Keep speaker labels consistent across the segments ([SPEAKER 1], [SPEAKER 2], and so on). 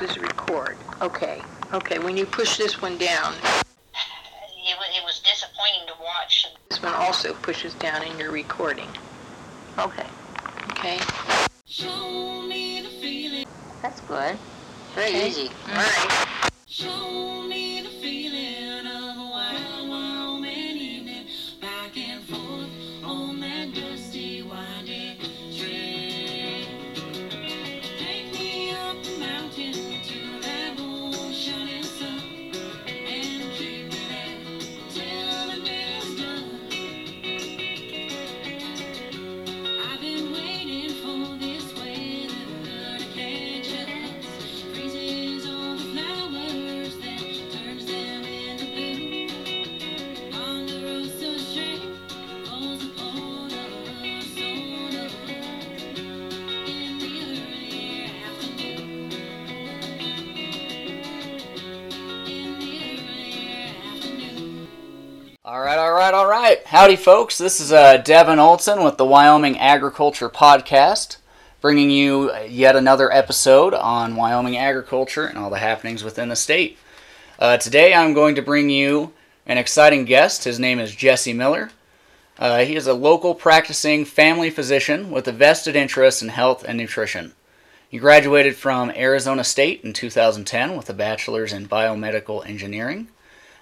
[SPEAKER 1] This is record. Okay. Okay. When you push this one down,
[SPEAKER 2] It, wa- it was disappointing to watch.
[SPEAKER 1] this one also pushes down in your recording.
[SPEAKER 3] Okay.
[SPEAKER 1] Okay.
[SPEAKER 4] Show me the feeling.
[SPEAKER 3] That's good. Very
[SPEAKER 1] Okay.
[SPEAKER 3] easy.
[SPEAKER 4] Mm. All
[SPEAKER 5] right. Howdy, folks. This is uh, Devin Olson with the Wyoming Agriculture Podcast, bringing you yet another episode on Wyoming agriculture and all the happenings within the state. Uh, today, I'm going to bring you an exciting guest. His name is Jesse Miller. Uh, he is a local practicing family physician with a vested interest in health and nutrition. He graduated from Arizona State in 2010 with a bachelor's in biomedical engineering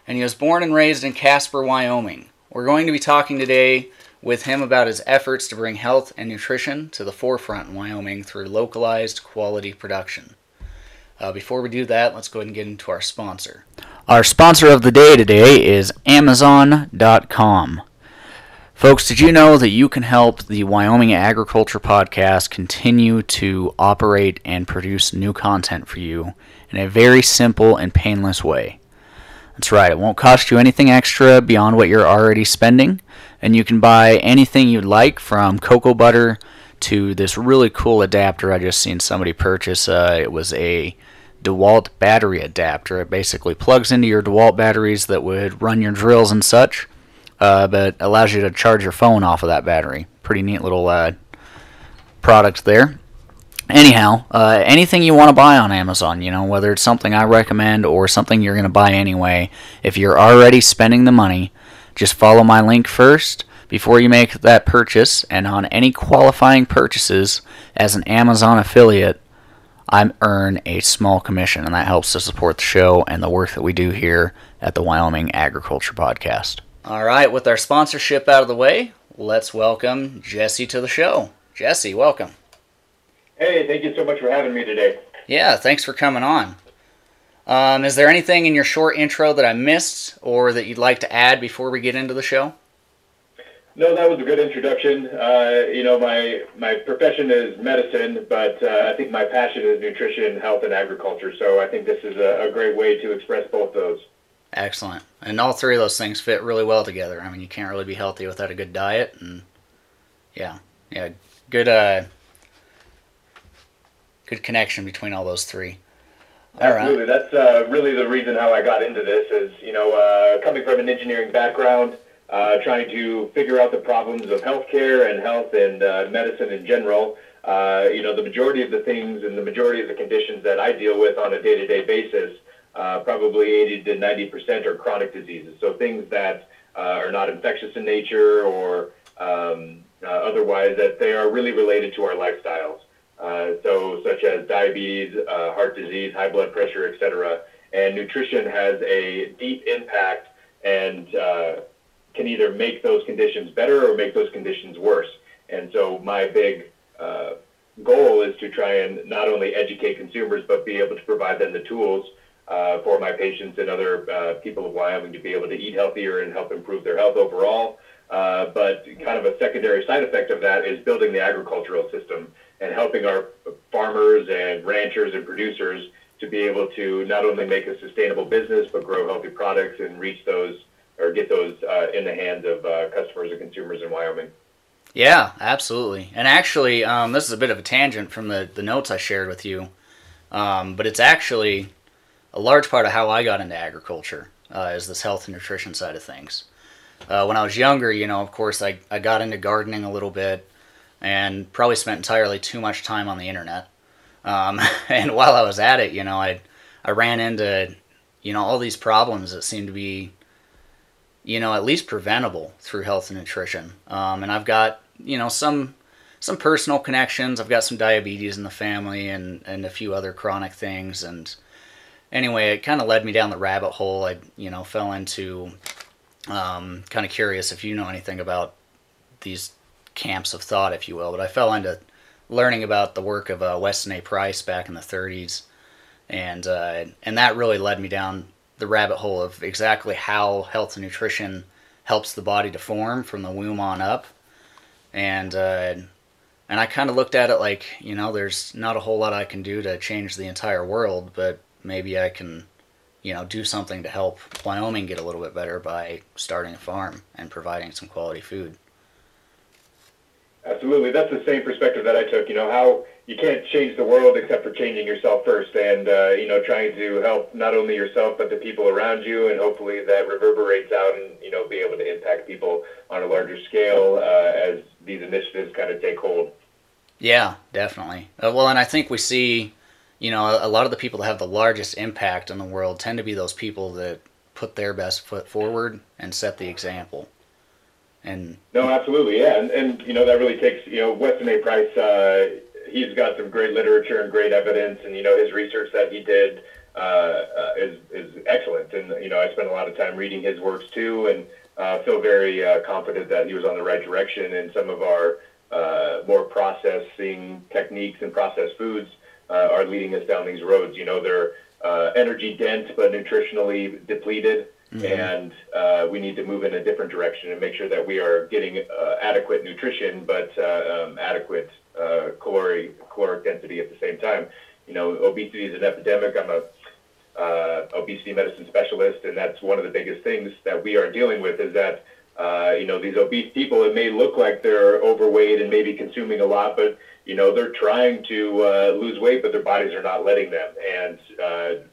[SPEAKER 5] and he was born and raised in Casper, Wyoming. We're going to be talking today with him about his efforts to bring health and nutrition to the forefront in Wyoming through localized quality production. Uh, before we do that, let's go ahead and get into our sponsor. Our sponsor of the day today is Amazon.com. Folks, did you know that you can help the Wyoming Agriculture Podcast continue to operate and produce new content for you in a very simple and painless way? That's right, it won't cost you anything extra beyond what you're already spending, and you can buy anything you'd like from cocoa butter to this really cool adapter I just seen somebody purchase. Uh, it was a DeWalt battery adapter. It basically plugs into your DeWalt batteries that would run your drills and such, uh, but allows you to charge your phone off of that battery. Pretty neat little uh, product there. Anyhow, uh, anything you want to buy on Amazon, you know, whether it's something I recommend or something you're going to buy anyway, if you're already spending the money, just follow my link first before you make that purchase. And on any qualifying purchases as an Amazon affiliate, I earn a small commission, and that helps to support the show and the work that we do here at the Wyoming Agriculture Podcast. All right, with our sponsorship out of the way, let's welcome Jesse to the show. Jesse, welcome.
[SPEAKER 6] Hey, thank you so much for having me today.
[SPEAKER 5] Yeah, thanks for coming on. Um, is there anything in your short intro that I missed or that you'd like to add before we get into the show?
[SPEAKER 6] No, that was a good introduction. Uh, you know, my my profession is medicine, but uh, I think my passion is nutrition, health, and agriculture. So I think this is a, a great way to express both those.
[SPEAKER 5] Excellent. And all three of those things fit really well together. I mean, you can't really be healthy without a good diet, and yeah, yeah, good, uh, good connection between all those three. All right.
[SPEAKER 6] Absolutely, that's uh, really the reason how I got into this. Is you know, uh, coming from an engineering background, uh, trying to figure out the problems of healthcare and health and uh, medicine in general. Uh, you know, the majority of the things and the majority of the conditions that I deal with on a day-to-day basis, uh, probably 80 to 90 percent are chronic diseases. So things that are not infectious in nature or um, otherwise, that they are really related to our lifestyles. Uh, so such as diabetes, uh, heart disease, high blood pressure, etc. And nutrition has a deep impact and uh, can either make those conditions better or make those conditions worse. And so my big goal is to try and not only educate consumers, but be able to provide them the tools uh, for my patients and other uh, people of Wyoming to be able to eat healthier and help improve their health overall. Uh, but kind of a secondary side effect of that is building the agricultural system and helping our farmers and ranchers and producers to be able to not only make a sustainable business, but grow healthy products and reach those or get those uh, in the hands of uh, customers and consumers in Wyoming.
[SPEAKER 5] Yeah, absolutely. And actually, um, this is a bit of a tangent from the, the notes I shared with you, um, but it's actually a large part of how I got into agriculture uh, is this health and nutrition side of things. Uh, when I was younger, you know, of course, I, I got into gardening a little bit and probably spent entirely too much time on the internet. Um, and while I was at it, you know, I I ran into you know all these problems that seem to be you know at least preventable through health and nutrition. Um, and I've got you know some some personal connections. I've got some diabetes in the family and and a few other chronic things. And anyway, it kind of led me down the rabbit hole. I you know fell into um, kind of curious if you know anything about these camps of thought, if you will. But I fell into learning about the work of uh, Weston A. Price back in the 30s, and uh, and that really led me down the rabbit hole of exactly how health and nutrition helps the body to form from the womb on up, and uh, and I kind of looked at it like you know there's not a whole lot I can do to change the entire world, but maybe I can you know do something to help Wyoming get a little bit better by starting a farm and providing some quality food.
[SPEAKER 6] Absolutely, that's the same perspective that I took. You know how you can't change the world except for changing yourself first, and uh, you know trying to help not only yourself but the people around you, and hopefully that reverberates out and you know be able to impact people on a larger scale uh, as these initiatives kind of take hold.
[SPEAKER 5] Yeah, definitely. Uh, well, and I think we see, you know, a, a lot of the people that have the largest impact in the world tend to be those people that put their best foot forward and set the example. And
[SPEAKER 6] No, absolutely, yeah, and, and you know that really takes you know Weston A. Price. Uh, he's got some great literature and great evidence, and you know his research that he did uh, uh, is is excellent. And you know I spent a lot of time reading his works too, and uh, feel very uh, confident that he was on the right direction. And some of our uh, more processing techniques and processed foods uh, are leading us down these roads. You know they're uh, energy dense but nutritionally depleted and uh, we need to move in a different direction and make sure that we are getting uh, adequate nutrition, but uh, um, adequate uh, caloric caloric density at the same time. You know, obesity is an epidemic. I'm a uh, obesity medicine specialist, and that's one of the biggest things that we are dealing with is that uh, you know these obese people. It may look like they're overweight and maybe consuming a lot, but you know they're trying to lose weight, but their bodies are not letting them. And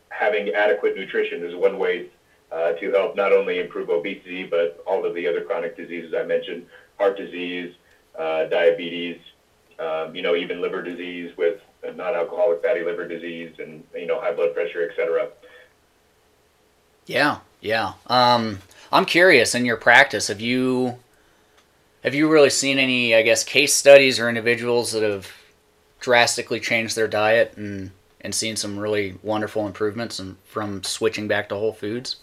[SPEAKER 6] having adequate nutrition is one way uh, to help not only improve obesity, but all of the other chronic diseases I mentioned, heart disease, uh, diabetes, um, you know, even liver disease with non-alcoholic fatty liver disease and, you know, high blood pressure, et cetera.
[SPEAKER 5] yeah, yeah. Um, I'm curious in your practice, have you have you really seen any, I guess, case studies or individuals that have drastically changed their diet and and seen some really wonderful improvements and from switching back to whole foods?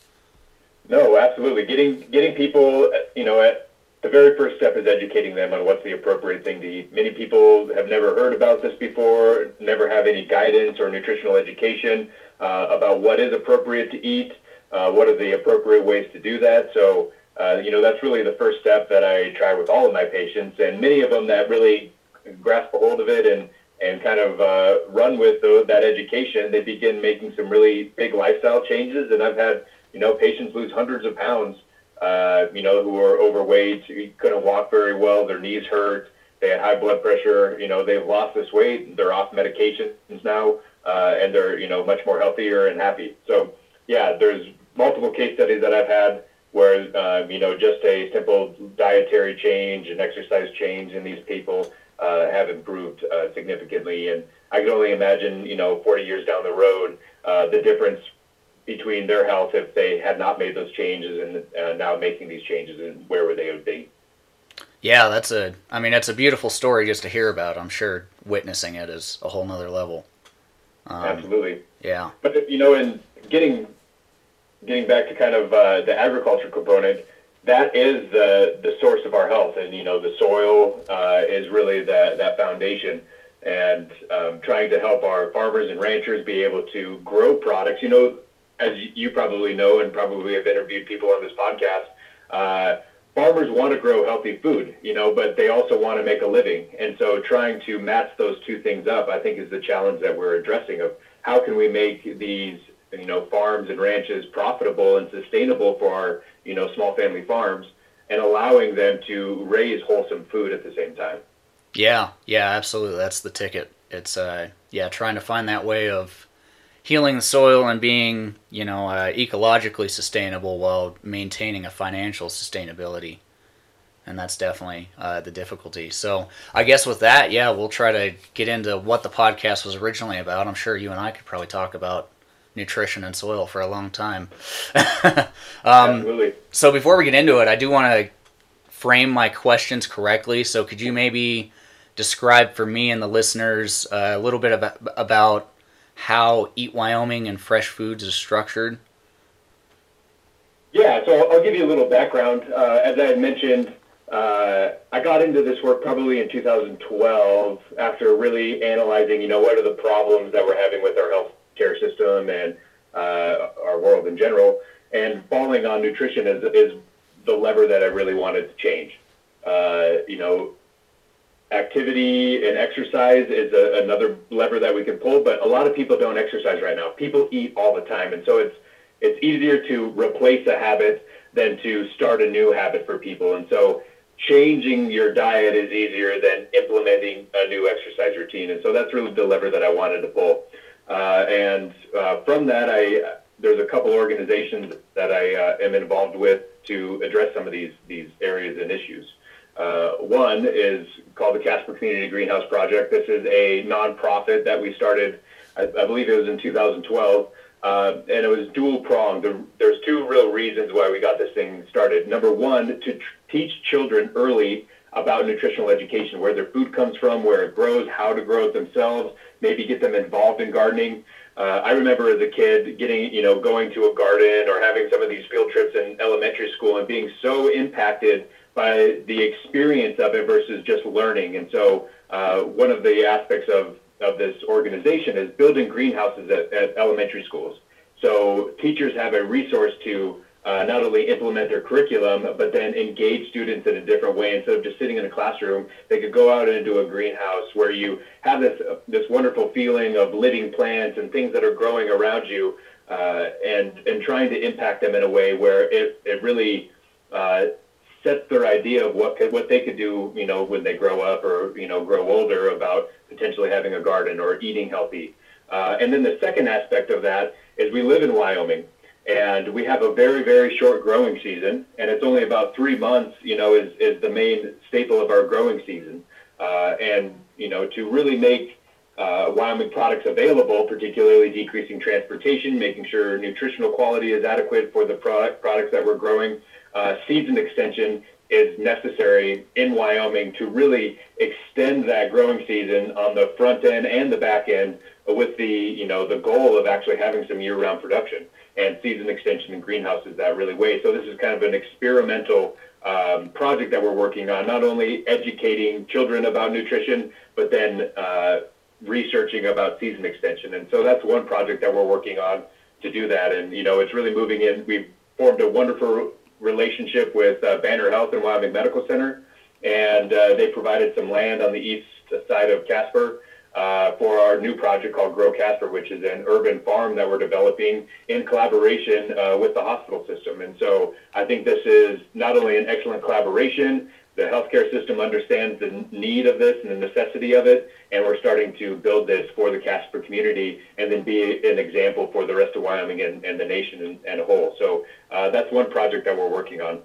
[SPEAKER 6] No, absolutely. Getting getting people, you know, at the very first step is educating them on what's the appropriate thing to eat. Many people have never heard about this before, never have any guidance or nutritional education uh, about what is appropriate to eat, uh, what are the appropriate ways to do that. So, uh, you know, that's really the first step that I try with all of my patients, and many of them that really grasp a hold of it and and kind of uh, run with the, that education, they begin making some really big lifestyle changes. And I've had you know patients lose hundreds of pounds uh, you know, who are overweight, couldn't walk very well, their knees hurt, they had high blood pressure, you know, they've lost this weight, they're off medications now, uh, and they're, you know, much more healthier and happy. So, yeah, there's multiple case studies that I've had where, uh, you know, just a simple dietary change and exercise change in these people uh, have improved uh, significantly. And I can only imagine, you know, 40 years down the road, uh, the difference between their health if they had not made those changes and uh, now making these changes and where would they would be.
[SPEAKER 5] Yeah, that's a. I mean, that's a beautiful story just to hear about. I'm sure witnessing it is a whole nother level. Um,
[SPEAKER 6] Absolutely.
[SPEAKER 5] Yeah.
[SPEAKER 6] But you know, in getting getting back to kind of uh, the agriculture component, that is the the source of our health, and you know, the soil uh, is really that that foundation. And um, trying to help our farmers and ranchers be able to grow products. You know, as you probably know, and probably have interviewed people on this podcast, uh, farmers want to grow healthy food, you know, but they also want to make a living. And so trying to match those two things up, I think, is the challenge that we're addressing of how can we make these, you know, farms and ranches profitable and sustainable for our, you know, small family farms and allowing them to raise wholesome food at the same time.
[SPEAKER 5] Yeah, yeah, absolutely. That's the ticket. It's uh, yeah, trying to find that way of healing the soil and being, you know, uh, ecologically sustainable while maintaining a financial sustainability. and that's definitely uh, the difficulty. So I guess with that, yeah, we'll try to get into what the podcast was originally about. I'm sure you and I could probably talk about nutrition and soil for a long time. um,
[SPEAKER 6] Absolutely.
[SPEAKER 5] so before we get into it, I do want to frame my questions correctly. So could you maybe describe for me and the listeners uh, a little bit about, about how Eat Wyoming and Fresh Foods is structured?
[SPEAKER 6] Yeah, so I'll, give you a little background. Uh, as I had mentioned, uh, I got into this work probably in 2012 after really analyzing, you know, what are the problems that we're having with our healthcare system and uh, our world in general, and falling on nutrition is, is the lever that I really wanted to change. Uh, you know, activity and exercise is a, another lever that we can pull, but a lot of people don't exercise right now. People eat all the time, and so it's it's easier to replace a habit than to start a new habit for people. And so changing your diet is easier than implementing a new exercise routine. And so that's really the lever that I wanted to pull. Uh, and uh, from that, I there's a couple organizations that I uh, am involved with to address some of these these areas and issues. Uh, one is called the Casper Community Greenhouse Project. This is a nonprofit that we started, I, I believe it was in 2012, uh, and it was dual pronged. There's two real reasons why we got this thing started. Number one, to tr- teach children early about nutritional education, where their food comes from, where it grows, how to grow it themselves, maybe get them involved in gardening. Uh, I remember as a kid getting, you know, going to a garden or having some of these field trips in elementary school and being so impacted by the experience of it versus just learning. And so uh, one of the aspects of, of this organization is building greenhouses at, at elementary schools. So teachers have a resource to uh, not only implement their curriculum, but then engage students in a different way. Instead of just sitting in a classroom, they could go out into a greenhouse where you have this uh, this wonderful feeling of living plants and things that are growing around you, uh, and and trying to impact them in a way where it it really sets their idea of what could, what they could do, you know, when they grow up or you know grow older about potentially having a garden or eating healthy. Uh, and then the second aspect of that is we live in Wyoming and we have a very very short growing season and it's only about three months you know is, is the main staple of our growing season uh, and you know to really make uh, Wyoming products available, particularly decreasing transportation, making sure nutritional quality is adequate for the product products that we're growing. Uh, season extension is necessary in Wyoming to really extend that growing season on the front end and the back end, with the you know the goal of actually having some year-round production and season extension in greenhouses that really way. So this is kind of an experimental um, project that we're working on, not only educating children about nutrition, but then uh, researching about season extension. And so that's one project that we're working on to do that. And, you know, it's really moving in. We've formed a wonderful relationship with uh, Banner Health and Wyoming Medical Center, and uh, they provided some land on the east side of Casper uh, for our new project called Grow Casper, which is an urban farm that we're developing in collaboration uh, with the hospital system. And so I think this is not only an excellent collaboration, the healthcare system understands the need of this and the necessity of it, and we're starting to build this for the Casper community and then be an example for the rest of Wyoming and, and the nation and, and a whole. So uh, that's one project that we're working on.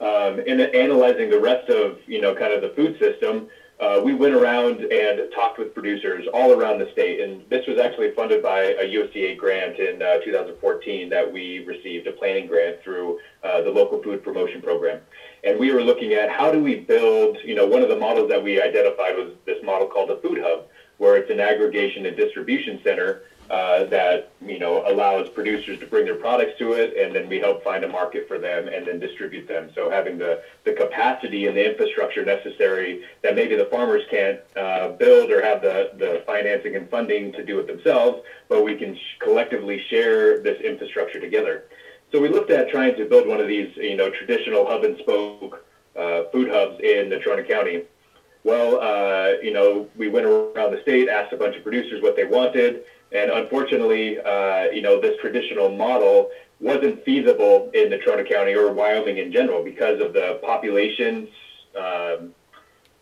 [SPEAKER 6] Um, in analyzing the rest of, you know, kind of the food system, uh, we went around and talked with producers all around the state, and this was actually funded by a USDA grant in uh, 2014 that we received a planning grant through uh, the local food promotion program. And we were looking at how do we build, you know, one of the models that we identified was this model called a food hub, where it's an aggregation and distribution center uh, that you know allows producers to bring their products to it, and then we help find a market for them and then distribute them. So having the the capacity and the infrastructure necessary that maybe the farmers can't uh, build or have the the financing and funding to do it themselves, but we can sh- collectively share this infrastructure together. So we looked at trying to build one of these you know traditional hub and spoke uh, food hubs in Natrona County. Well, uh, you know, we went around the state, asked a bunch of producers what they wanted, and unfortunately, uh, you know, this traditional model wasn't feasible in Natrona County or Wyoming in general because of the populations, um,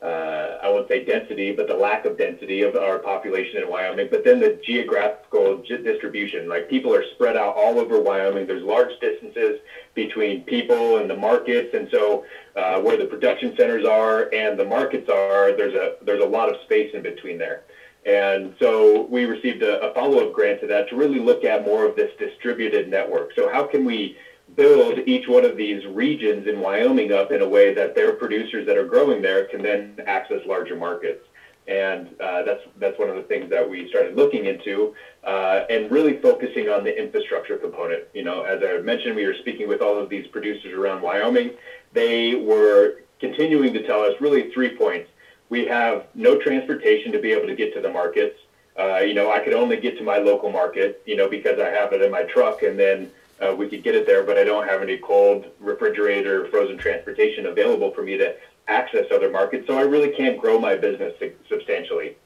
[SPEAKER 6] uh, I won't say density, but the lack of density of our population in Wyoming. But then the geographical distribution, like people are spread out all over Wyoming. There's large distances between people and the markets, and so uh, where the production centers are and the markets are, there's a there's a lot of space in between there. And so we received a, a follow-up grant to that to really look at more of this distributed network. So how can we build each one of these regions in Wyoming up in a way that their producers that are growing there can then access larger markets? And uh, that's that's one of the things that we started looking into, uh, and really focusing on the infrastructure component. You know, as I mentioned, we were speaking with all of these producers around Wyoming. They were continuing to tell us really three points we have no transportation to be able to get to the markets. Uh, you know, I could only get to my local market, you know, because I have it in my truck and then uh, we could get it there, but I don't have any cold refrigerator, frozen transportation available for me to access other markets. So I really can't grow my business substantially.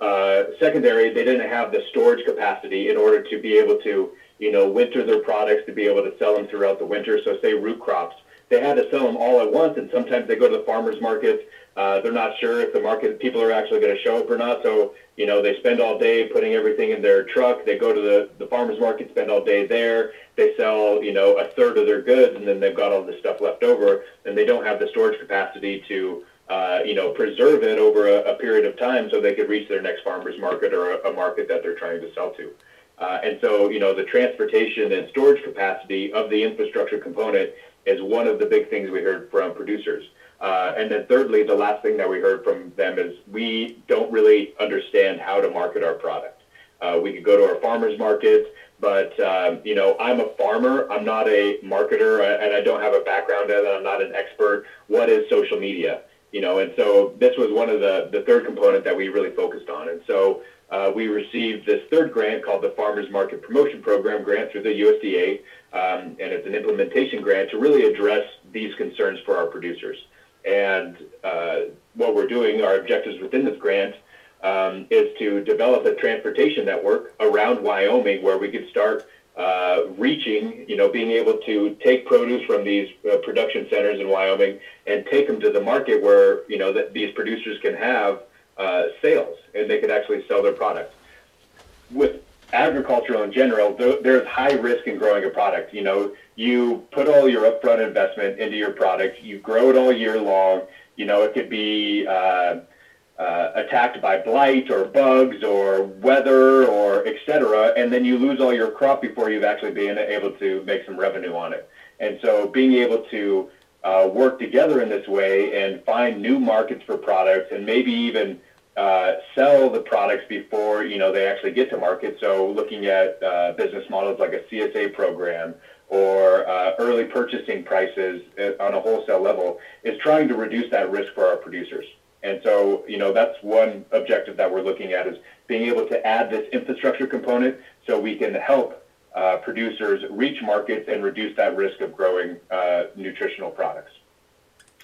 [SPEAKER 6] Uh, secondary, they didn't have the storage capacity in order to be able to, you know, winter their products to be able to sell them throughout the winter. So say root crops, they had to sell them all at once, and sometimes they go to the farmers markets uh, they're not sure if the market people are actually going to show up or not. So, you know, they spend all day putting everything in their truck. They go to the, the farmer's market, spend all day there. They sell, you know, a third of their goods, and then they've got all this stuff left over, and they don't have the storage capacity to, uh, you know, preserve it over a, a, period of time so they could reach their next farmer's market or a, a market that they're trying to sell to. Uh, and so, you know, the transportation and storage capacity of the infrastructure component is one of the big things we heard from producers. Uh, and then thirdly, the last thing that we heard from them is we don't really understand how to market our product. Uh, we could go to our farmers markets, but um, you know, I'm a farmer. I'm not a marketer, uh, and I don't have a background in it. I'm not an expert. What is social media? You know, and so this was one of the the third component that we really focused on. And so uh, we received this third grant called the Farmers Market Promotion Program grant through the USDA, um, and it's an implementation grant to really address these concerns for our producers. And uh, what we're doing, our objectives within this grant, um, is to develop a transportation network around Wyoming where we could start uh, reaching, you know, being able to take produce from these uh, production centers in Wyoming and take them to the market where, you know, that these producers can have uh, sales and they could actually sell their product. With agriculture in general, there's high risk in growing a product. You know, you put all your upfront investment into your product, you grow it all year long. You know, it could be uh, uh, attacked by blight or bugs or weather or et cetera, and then you lose all your crop before you've actually been able to make some revenue on it. And so being able to uh, work together in this way and find new markets for products and maybe even uh, sell the products before you know they actually get to market. So looking at uh, business models like a CSA program or uh, early purchasing prices on a wholesale level is trying to reduce that risk for our producers. And so, you know, that's one objective that we're looking at is being able to add this infrastructure component so we can help uh, producers reach markets and reduce that risk of growing uh, nutritional products.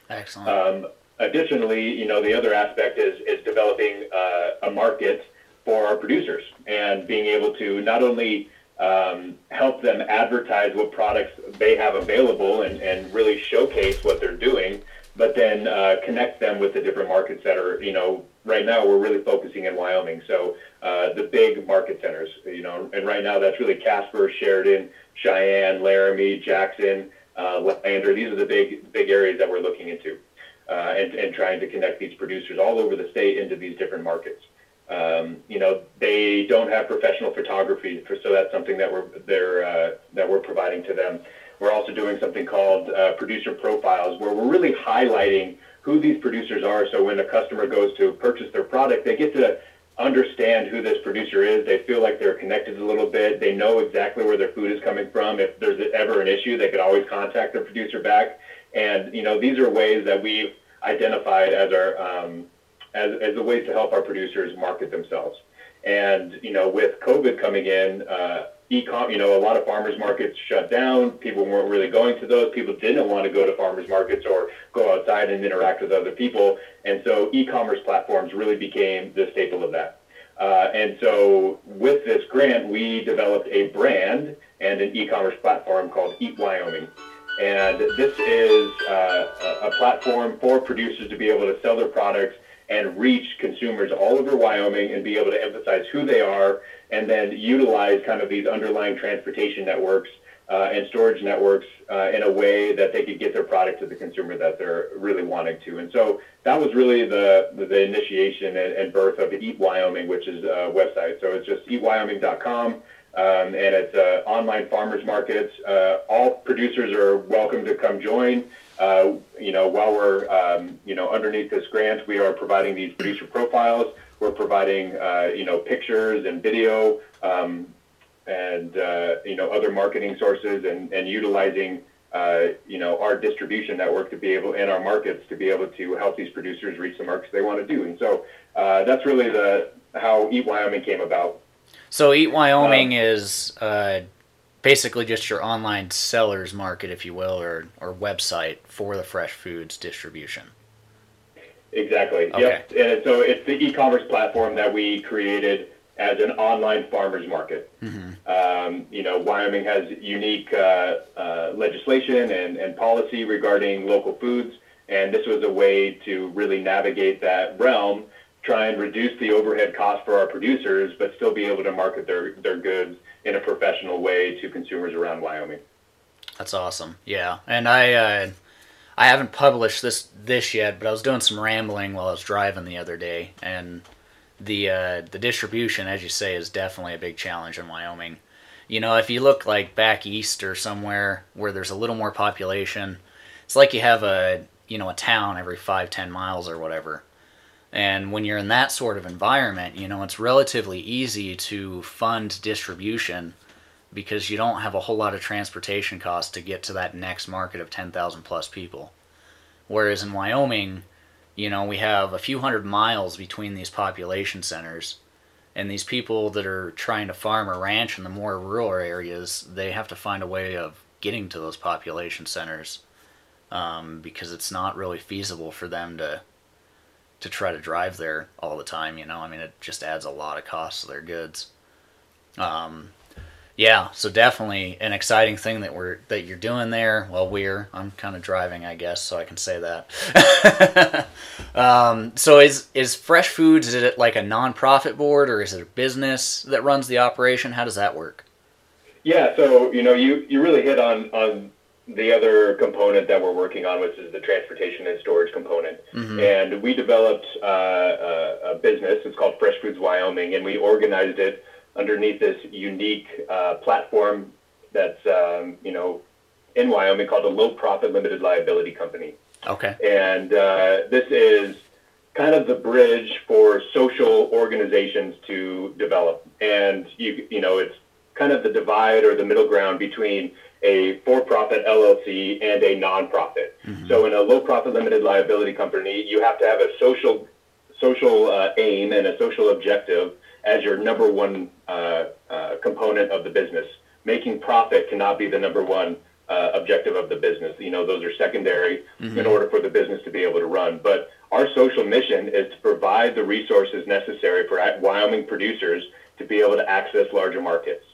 [SPEAKER 5] Excellent.
[SPEAKER 6] Um, additionally, you know, the other aspect is, is developing uh, a market for our producers and being able to not only um, help them advertise what products they have available and, and really showcase what they're doing, but then uh, connect them with the different markets that are, you know, right now we're really focusing in Wyoming. So uh, the big market centers, you know, and right now that's really Casper, Sheridan, Cheyenne, Laramie, Jackson, uh, Lander. These are the big, big areas that we're looking into uh, and, and trying to connect these producers all over the state into these different markets. Um, you know, they don't have professional photography, for, so that's something that we're they're, uh, that we're providing to them. We're also doing something called uh, producer profiles, where we're really highlighting who these producers are. So when a customer goes to purchase their product, they get to understand who this producer is. They feel like they're connected a little bit. They know exactly where their food is coming from. If there's ever an issue, they could always contact their producer back. And you know, these are ways that we've identified as our um, as, as a way to help our producers market themselves. And, you know, with COVID coming in, uh, e-com, you know, a lot of farmers markets shut down. People weren't really going to those. People didn't want to go to farmers markets or go outside and interact with other people. And so e-commerce platforms really became the staple of that. Uh, and so with this grant, we developed a brand and an e-commerce platform called Eat Wyoming. And this is uh, a platform for producers to be able to sell their products and reach consumers all over Wyoming and be able to emphasize who they are and then utilize kind of these underlying transportation networks uh, and storage networks uh, in a way that they could get their product to the consumer that they're really wanting to. And so that was really the, the, initiation and, and birth of Eat Wyoming, which is a website. So it's just eatwyoming.com. Um, and it's uh, online farmers markets. Uh, all producers are welcome to come join. Uh, you know, while we're um, you know underneath this grant, we are providing these producer profiles. We're providing uh, you know pictures and video um, and uh, you know other marketing sources and, and utilizing uh, you know our distribution network to be able and our markets to be able to help these producers reach the markets they want to do. And so uh, that's really the how Eat Wyoming came about.
[SPEAKER 5] So Eat Wyoming is uh, basically just your online sellers market, if you will, or or website for the fresh foods distribution.
[SPEAKER 6] Exactly.
[SPEAKER 5] Okay.
[SPEAKER 6] Yep. And so it's the e-commerce platform that we created as an online farmers market. Um, you know, Wyoming has unique uh, uh, legislation and, and policy regarding local foods, and this was a way to really navigate that realm, try and reduce the overhead cost for our producers, but still be able to market their, their goods in a professional way to consumers around Wyoming.
[SPEAKER 5] That's awesome. Yeah, and I uh, I haven't published this this yet, but I was doing some rambling while I was driving the other day, and the uh, the distribution, as you say, is definitely a big challenge in Wyoming. You know, if you look like back east or somewhere where there's a little more population, it's like you have a you know a town every five ten miles or whatever. And when you're in that sort of environment, you know, it's relatively easy to fund distribution because you don't have a whole lot of transportation costs to get to that next market of 10,000 plus people. Whereas in Wyoming, you know, we have a few hundred miles between these population centers. And these people that are trying to farm or ranch in the more rural areas, they have to find a way of getting to those population centers um, because it's not really feasible for them to to try to drive there all the time. You know, I mean, it just adds a lot of cost to their goods. Um, yeah, so definitely an exciting thing that we're that you're doing there. Well, we're I'm kind of driving, I guess, so I can say that. um, so is is Fresh Foods is it like a nonprofit board or is it a business that runs the operation? How does that work?
[SPEAKER 6] Yeah, so you know, you, you really hit on, on the other component that we're working on, which is the transportation and storage component. And we developed uh, a, a business. It's called Fresh Foods Wyoming, and we organized it underneath this unique uh, platform that's um, you know in Wyoming called a low profit limited liability company.
[SPEAKER 5] Okay.
[SPEAKER 6] And uh, this is kind of the bridge for social organizations to develop. And you you know it's kind of the divide or the middle ground between a for-profit LLC and a nonprofit. So in a low-profit limited liability company, you have to have a social social uh, aim and a social objective as your number one uh, uh, component of the business. Making profit cannot be the number one uh, objective of the business. You know, those are secondary in order for the business to be able to run. But our social mission is to provide the resources necessary for Wyoming producers to be able to access larger markets.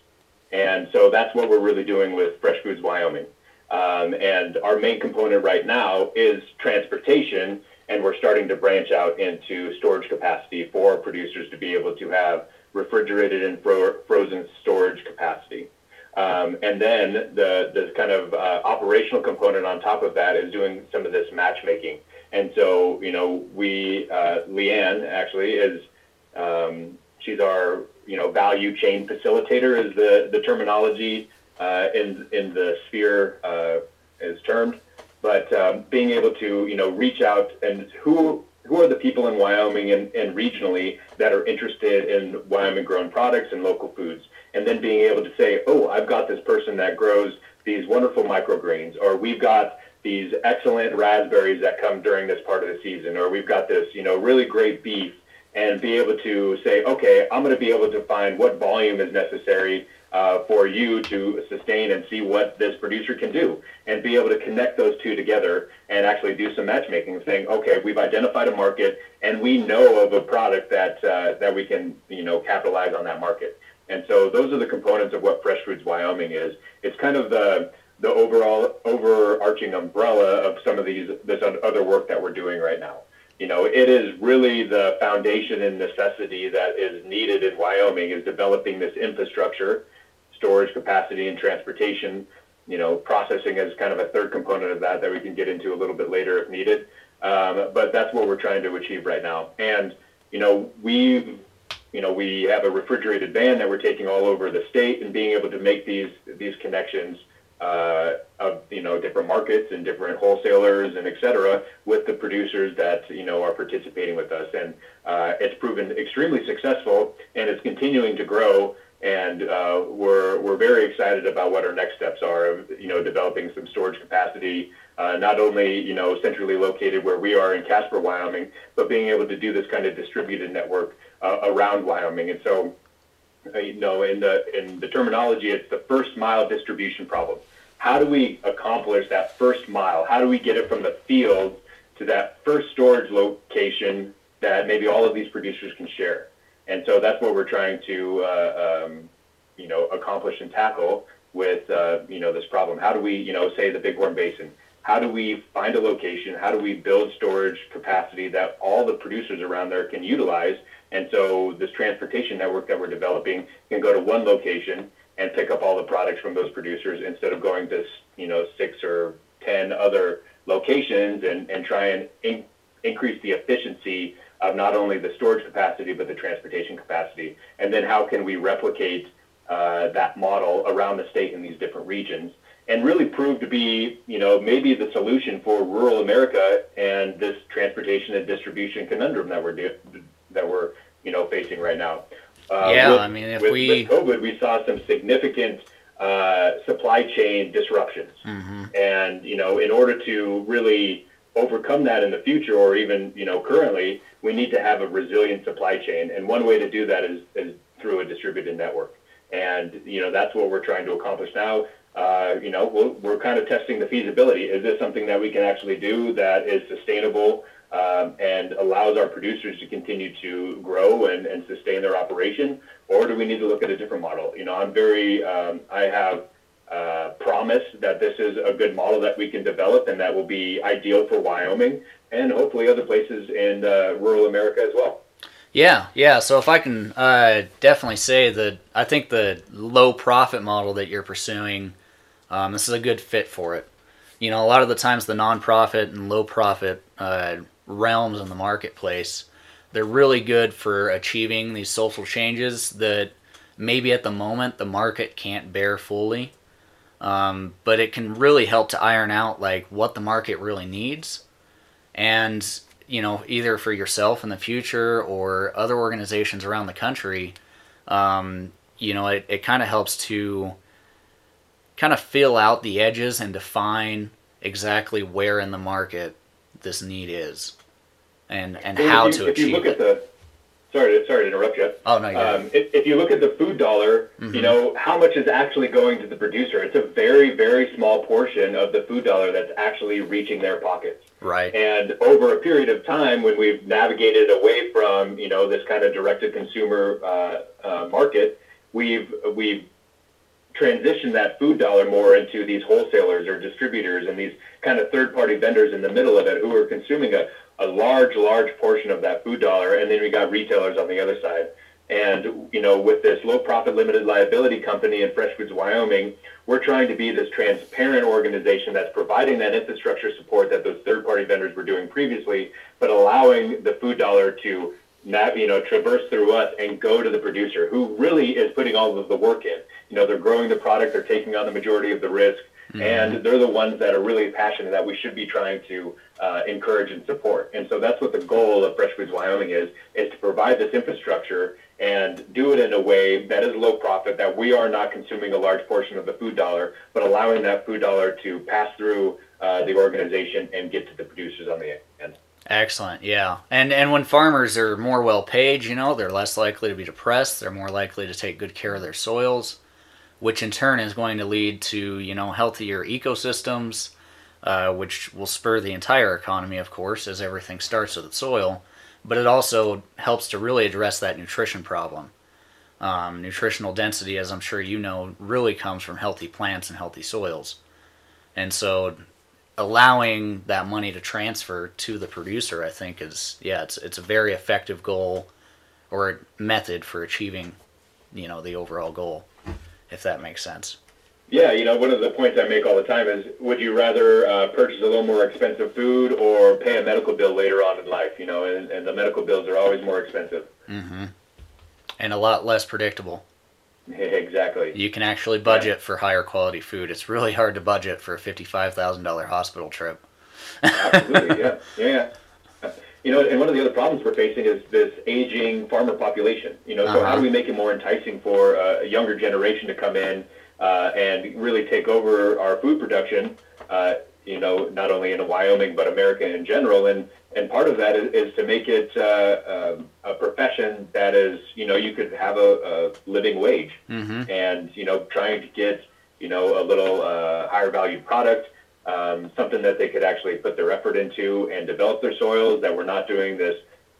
[SPEAKER 6] And so that's what we're really doing with Fresh Foods Wyoming. Um, and our main component right now is transportation, and we're starting to branch out into storage capacity for producers to be able to have refrigerated and fro- frozen storage capacity. Um, and then the, the kind of uh, operational component on top of that is doing some of this matchmaking. And so, you know, we, uh, Leanne actually is, um, she's our, you know, value chain facilitator is the, the terminology uh, in, in the sphere uh, is termed. But um, being able to, you know, reach out and who, who are the people in Wyoming and, and regionally that are interested in Wyoming grown products and local foods? And then being able to say, oh, I've got this person that grows these wonderful microgreens, or we've got these excellent raspberries that come during this part of the season, or we've got this, you know, really great beef, and be able to say, okay, I'm going to be able to find what volume is necessary uh, for you to sustain and see what this producer can do, and be able to connect those two together and actually do some matchmaking, saying, okay, we've identified a market, and we know of a product that uh, that we can, you know, capitalize on that market. And so those are the components of what Fresh Foods Wyoming is. It's kind of the the overall overarching umbrella of some of these this other work that we're doing right now. You know, it is really the foundation and necessity that is needed in Wyoming is developing this infrastructure, storage capacity, and transportation. You know, processing is kind of a third component of that that we can get into a little bit later if needed. Um, but that's what we're trying to achieve right now. And you know, we've you know, we have a refrigerated van that we're taking all over the state and being able to make these these connections uh, of you know different markets and different wholesalers and et cetera with the producers that you know are participating with us, and uh, it's proven extremely successful and it's continuing to grow. And uh, we're we're very excited about what our next steps are of you know developing some storage capacity, uh, not only you know centrally located where we are in Casper, Wyoming, but being able to do this kind of distributed network uh, around Wyoming. And so, uh, you know, in the in the terminology, it's the first mile distribution problem. How do we accomplish that first mile? How do we get it from the field to that first storage location that maybe all of these producers can share? And so that's what we're trying to, uh, um, you know, accomplish and tackle with, uh, you know, this problem. How do we, you know, say the Bighorn Basin? How do we find a location? How do we build storage capacity that all the producers around there can utilize and so this transportation network that we're developing can go to one location and pick up all the products from those producers instead of going to you know six or ten other locations and, and try and in, increase the efficiency of not only the storage capacity but the transportation capacity. And then how can we replicate uh, that model around the state in these different regions and really prove to be, you know, maybe the solution for rural America and this transportation and distribution conundrum that we're that we're you know facing right now.
[SPEAKER 5] Uh, yeah, with, I mean, if
[SPEAKER 6] with,
[SPEAKER 5] we
[SPEAKER 6] with COVID, we saw some significant uh, supply chain disruptions,
[SPEAKER 5] mm-hmm.
[SPEAKER 6] and you know, in order to really overcome that in the future, or even you know, currently, we need to have a resilient supply chain, and one way to do that is, is through a distributed network, and you know, that's what we're trying to accomplish now. Uh, you know, we're, we're kind of testing the feasibility. Is this something that we can actually do that is sustainable? Um, and allows our producers to continue to grow and, and sustain their operation, or do we need to look at a different model? You know, I'm very, um, I have uh, that this is a good model that we can develop and that will be ideal for Wyoming and hopefully other places in uh, rural America as well.
[SPEAKER 5] Yeah, yeah. So if I can uh, definitely say that I think the low profit model that you're pursuing, um, this is a good fit for it. You know, a lot of the times the nonprofit and low profit uh, realms in the marketplace. They're really good for achieving these social changes that maybe at the moment the market can't bear fully. Um, but it can really help to iron out like what the market really needs and you know either for yourself in the future or other organizations around the country um, you know it, it kind of helps to kind of fill out the edges and define exactly where in the market this need is and and
[SPEAKER 6] well,
[SPEAKER 5] how
[SPEAKER 6] you,
[SPEAKER 5] to
[SPEAKER 6] if
[SPEAKER 5] achieve
[SPEAKER 6] you look
[SPEAKER 5] it.
[SPEAKER 6] At the, sorry, to, sorry to interrupt you.
[SPEAKER 5] Oh no,
[SPEAKER 6] um, if, if you look at the food dollar,
[SPEAKER 5] mm-hmm.
[SPEAKER 6] you know how much is actually going to the producer. It's a very very small portion of the food dollar that's actually reaching their pockets.
[SPEAKER 5] Right.
[SPEAKER 6] And over a period of time, when we've navigated away from you know this kind of direct to consumer uh, uh, market, we've we've transitioned that food dollar more into these wholesalers or distributors and these kind of third party vendors in the middle of it who are consuming a, a large, large portion of that food dollar, and then we got retailers on the other side. And you know, with this low profit limited liability company in Fresh Foods Wyoming, we're trying to be this transparent organization that's providing that infrastructure support that those third party vendors were doing previously, but allowing the food dollar to you know traverse through us and go to the producer who really is putting all of the work in. You know, they're growing the product, they're taking on the majority of the risk, mm-hmm. and they're the ones that are really passionate that we should be trying to uh, encourage and support. And so that's what the goal of Fresh Foods Wyoming is, is to provide this infrastructure and do it in a way that is low profit, that we are not consuming a large portion of the food dollar, but allowing that food dollar to pass through uh, the organization and get to the producers on the end.
[SPEAKER 5] Excellent, yeah. And and when farmers are more well paid, you know, they're less likely to be depressed, they're more likely to take good care of their soils, which in turn is going to lead to, you know, healthier ecosystems, uh, which will spur the entire economy, of course, as everything starts with the soil. But it also helps to really address that nutrition problem. Um, nutritional density, as I'm sure you know, really comes from healthy plants and healthy soils. and so allowing that money to transfer to the producer, I think is yeah, it's it's a very effective goal or method for achieving, you know, the overall goal, if that makes sense.
[SPEAKER 6] Yeah, you know, one of the points I make all the time is, would you rather uh, purchase a little more expensive food or pay a medical bill later on in life? You know, and, and the medical bills are always more expensive.
[SPEAKER 5] Mm-hmm. And a lot less predictable.
[SPEAKER 6] exactly.
[SPEAKER 5] You can actually budget for higher quality food. It's really hard to budget for a fifty-five thousand dollar hospital trip.
[SPEAKER 6] Absolutely, yeah, yeah. You know, and one of the other problems we're facing is this aging farmer population. You know, so how
[SPEAKER 5] Uh-huh.
[SPEAKER 6] do we make it more enticing for uh, a younger generation to come in uh, and really take over our food production? Uh, you know, not only in Wyoming but America in general, and and part of that is, is to make it uh, um, a profession that is, you know, you could have a, a living wage
[SPEAKER 5] Mm-hmm.
[SPEAKER 6] and you know trying to get you know a little uh, higher value product um, something that they could actually put their effort into and develop their soils that we're not doing this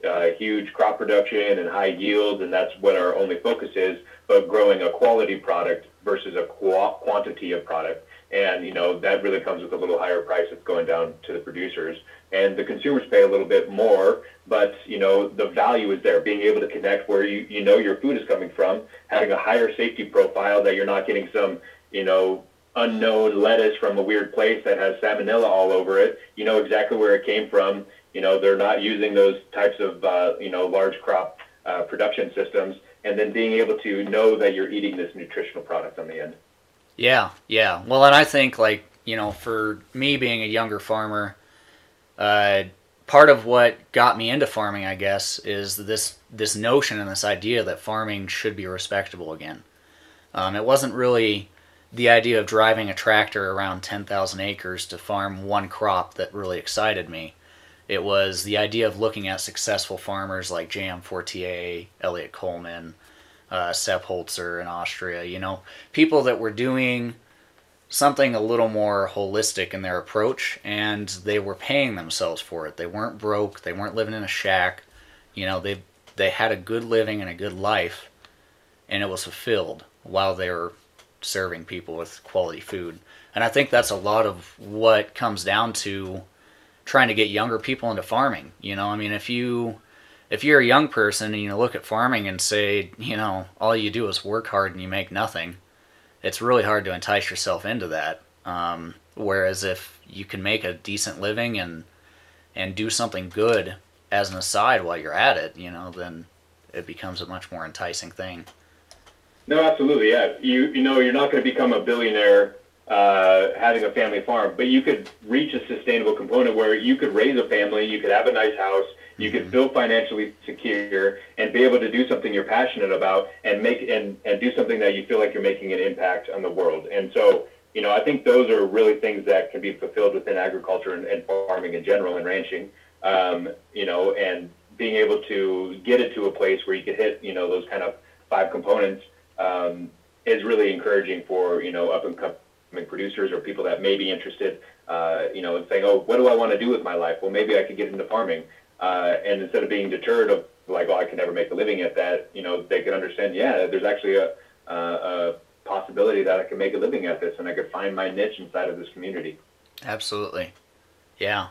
[SPEAKER 6] uh, huge crop production and high yields and that's what our only focus is but growing a quality product versus a qua- quantity of product. And you know that really comes with a little higher price that's going down to the producers. And the consumers pay a little bit more but you know the value is there. Being able to connect where you, you know your food is coming from having a higher safety profile that you're not getting some you know unknown lettuce from a weird place that has salmonella all over it you know exactly where it came from you know they're not using those types of uh, you know large crop uh, production systems and then being able to know that you're eating this nutritional product on the end
[SPEAKER 5] Yeah, yeah. Well, and I think like you know, for me being a younger farmer, uh, part of what got me into farming, I guess, is this this notion and this idea that farming should be respectable again. Um, it wasn't really the idea of driving a tractor around ten thousand acres to farm one crop that really excited me. It was the idea of looking at successful farmers like J.M. Fortier, Eliot Coleman, uh, Sepp Holzer in Austria. You know, people that were doing something a little more holistic in their approach, and they were paying themselves for it. They weren't broke. They weren't living in a shack. You know, they they had a good living and a good life, and it was fulfilled while they were serving people with quality food. And I think that's a lot of what comes down to trying to get younger people into farming. You know, I mean, if you if you're a young person and you look at farming and say, you know, all you do is work hard and you make nothing, it's really hard to entice yourself into that. Um, whereas if you can make a decent living and and do something good as an aside while you're at it, you know, then it becomes a much more enticing thing.
[SPEAKER 6] No, absolutely. Yeah, you you know you're not going to become a billionaire uh, having a family farm, but you could reach a sustainable component where you could raise a family, you could have a nice house, you could feel financially secure, and be able to do something you're passionate about, and make and and do something that you feel like you're making an impact on the world. And so, you know, I think those are really things that can be fulfilled within agriculture and, and farming in general and ranching. Um, you know, and being able to get it to a place where you could hit, you know, those kind of five components um, is really encouraging for you know up and coming producers or people that may be interested, uh, you know, and saying, oh, what do I want to do with my life? Well, maybe I could get into farming, uh, and instead of being deterred of like, oh, I can never make a living at that, you know, they can understand, yeah, there's actually a, a, possibility that I can make a living at this, and I could find my niche inside of this community.
[SPEAKER 5] Absolutely. Yeah.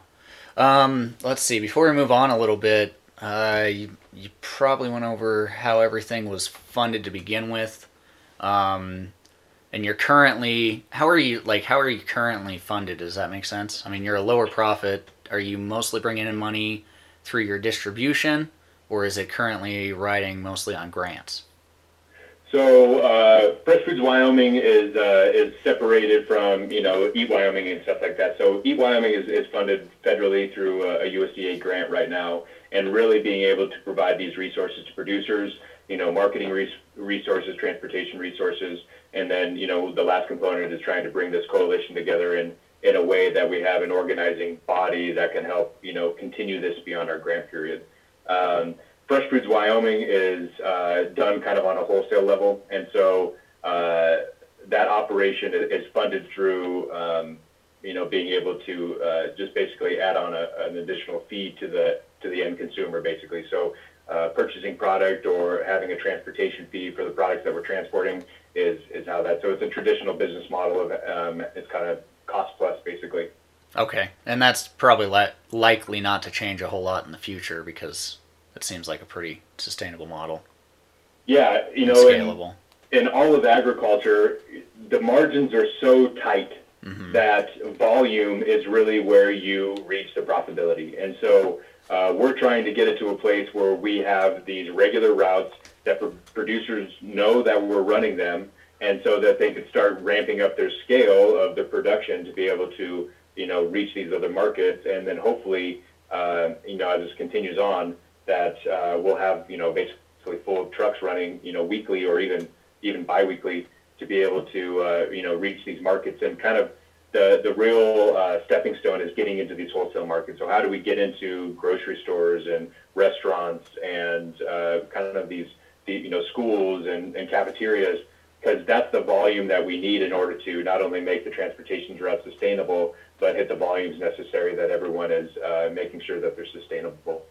[SPEAKER 5] Um, let's see. Before we move on a little bit, uh, you, you probably went over how everything was funded to begin with. Um, and you're currently, how are you, like, how are you currently funded? Does that make sense? I mean, you're a lower profit. Are you mostly bringing in money through your distribution, or is it currently riding mostly on grants?
[SPEAKER 6] So uh, Fresh Foods Wyoming is uh, is separated from you know Eat Wyoming and stuff like that. So Eat Wyoming is, is funded federally through a, a USDA grant right now, and really being able to provide these resources to producers, you know, marketing res- resources, transportation resources, and then you know the last component is trying to bring this coalition together in in a way that we have an organizing body that can help you know continue this beyond our grant period. Um, Fresh Foods Wyoming is uh, done kind of on a wholesale level, and so uh, that operation is, funded through, um, you know, being able to uh, just basically add on a, an additional fee to the to the end consumer, basically. So uh, purchasing product or having a transportation fee for the products that we're transporting is is how that. So it's a traditional business model of um, it's kind of cost plus, basically.
[SPEAKER 5] Okay, and that's probably li- likely not to change a whole lot in the future because it seems like a pretty sustainable model.
[SPEAKER 6] Yeah, you know,
[SPEAKER 5] scalable.
[SPEAKER 6] in all of agriculture, the margins are so tight
[SPEAKER 5] Mhm.
[SPEAKER 6] that volume is really where you reach the profitability. And so uh, we're trying to get it to a place where we have these regular routes that pro- producers know that we're running them, and so that they could start ramping up their scale of the production to be able to, you know, reach these other markets, and then hopefully, uh, you know, as this continues on, that uh, we'll have, you know, basically full trucks running, you know, weekly or even even biweekly to be able to, uh, you know, reach these markets and kind of the the real uh, stepping stone is getting into these wholesale markets. So how do we get into grocery stores and restaurants and uh, kind of these, the, you know, schools and, and cafeterias? Because that's the volume that we need in order to not only make the transportation route sustainable, but hit the volumes necessary that everyone is uh, making sure that they're sustainable.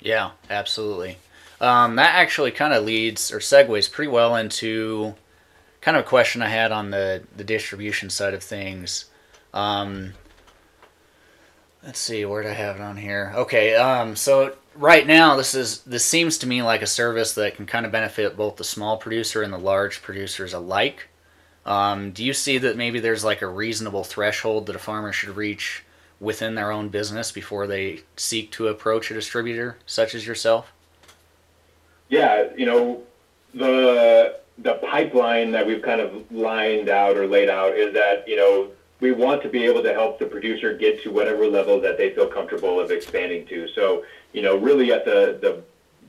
[SPEAKER 5] Yeah, absolutely. Um, that actually kind of leads or segues pretty well into kind of a question I had on the, the distribution side of things. Um, let's see, where do I have it on here? Okay, um, so right now this is this seems to me like a service that can kind of benefit both the small producer and the large producers alike. Um, do you see that maybe there's like a reasonable threshold that a farmer should reach within their own business before they seek to approach a distributor such as yourself?
[SPEAKER 6] Yeah, you know, the the pipeline that we've kind of lined out or laid out is that, you know, we want to be able to help the producer get to whatever level that they feel comfortable of expanding to. So, you know, really at the the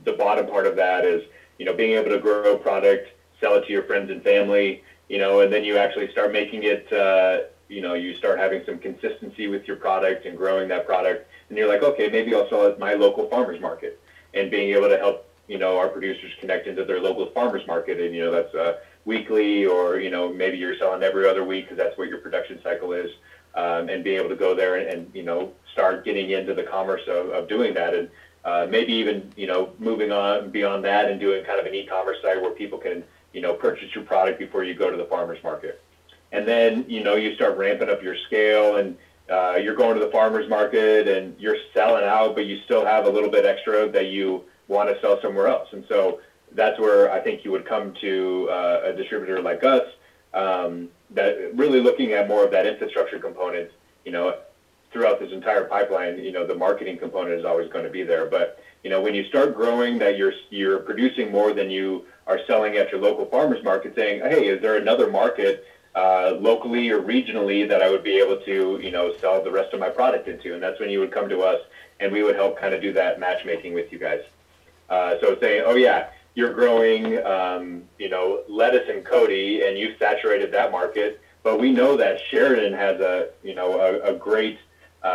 [SPEAKER 6] the bottom part of that is, you know, being able to grow a product, sell it to your friends and family, you know, and then you actually start making it uh, you know, you start having some consistency with your product and growing that product. And you're like, okay, maybe I'll sell it at my local farmers market. And being able to help you know, our producers connect into their local farmers market, and you know that's uh, weekly, or you know maybe you're selling every other week because that's what your production cycle is, um, and being able to go there and, and you know start getting into the commerce of, of doing that, and uh, maybe even you know moving on beyond that and doing kind of an e-commerce site where people can you know purchase your product before you go to the farmers market, and then you know you start ramping up your scale and. Uh, you're going to the farmers market and you're selling out, but you still have a little bit extra that you want to sell somewhere else. And so that's where I think you would come to uh, a distributor like us um, that really looking at more of that infrastructure component, you know, throughout this entire pipeline, you know, the marketing component is always going to be there. But, you know, when you start growing that you're, you're producing more than you are selling at your local farmers market saying, hey, is there another market uh, locally or regionally that I would be able to, you know, sell the rest of my product into? And that's when you would come to us and we would help kind of do that matchmaking with you guys. Uh, so saying, oh yeah, you're growing, um, you know, lettuce and Cody, and you've saturated that market. But we know that Sheridan has a, you know, a, a great uh,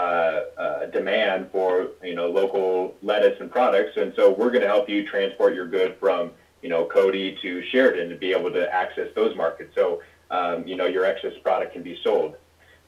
[SPEAKER 6] uh, demand for, you know, local lettuce and products, and so we're going to help you transport your good from, you know, Cody to Sheridan to be able to access those markets. So, um, you know, your excess product can be sold.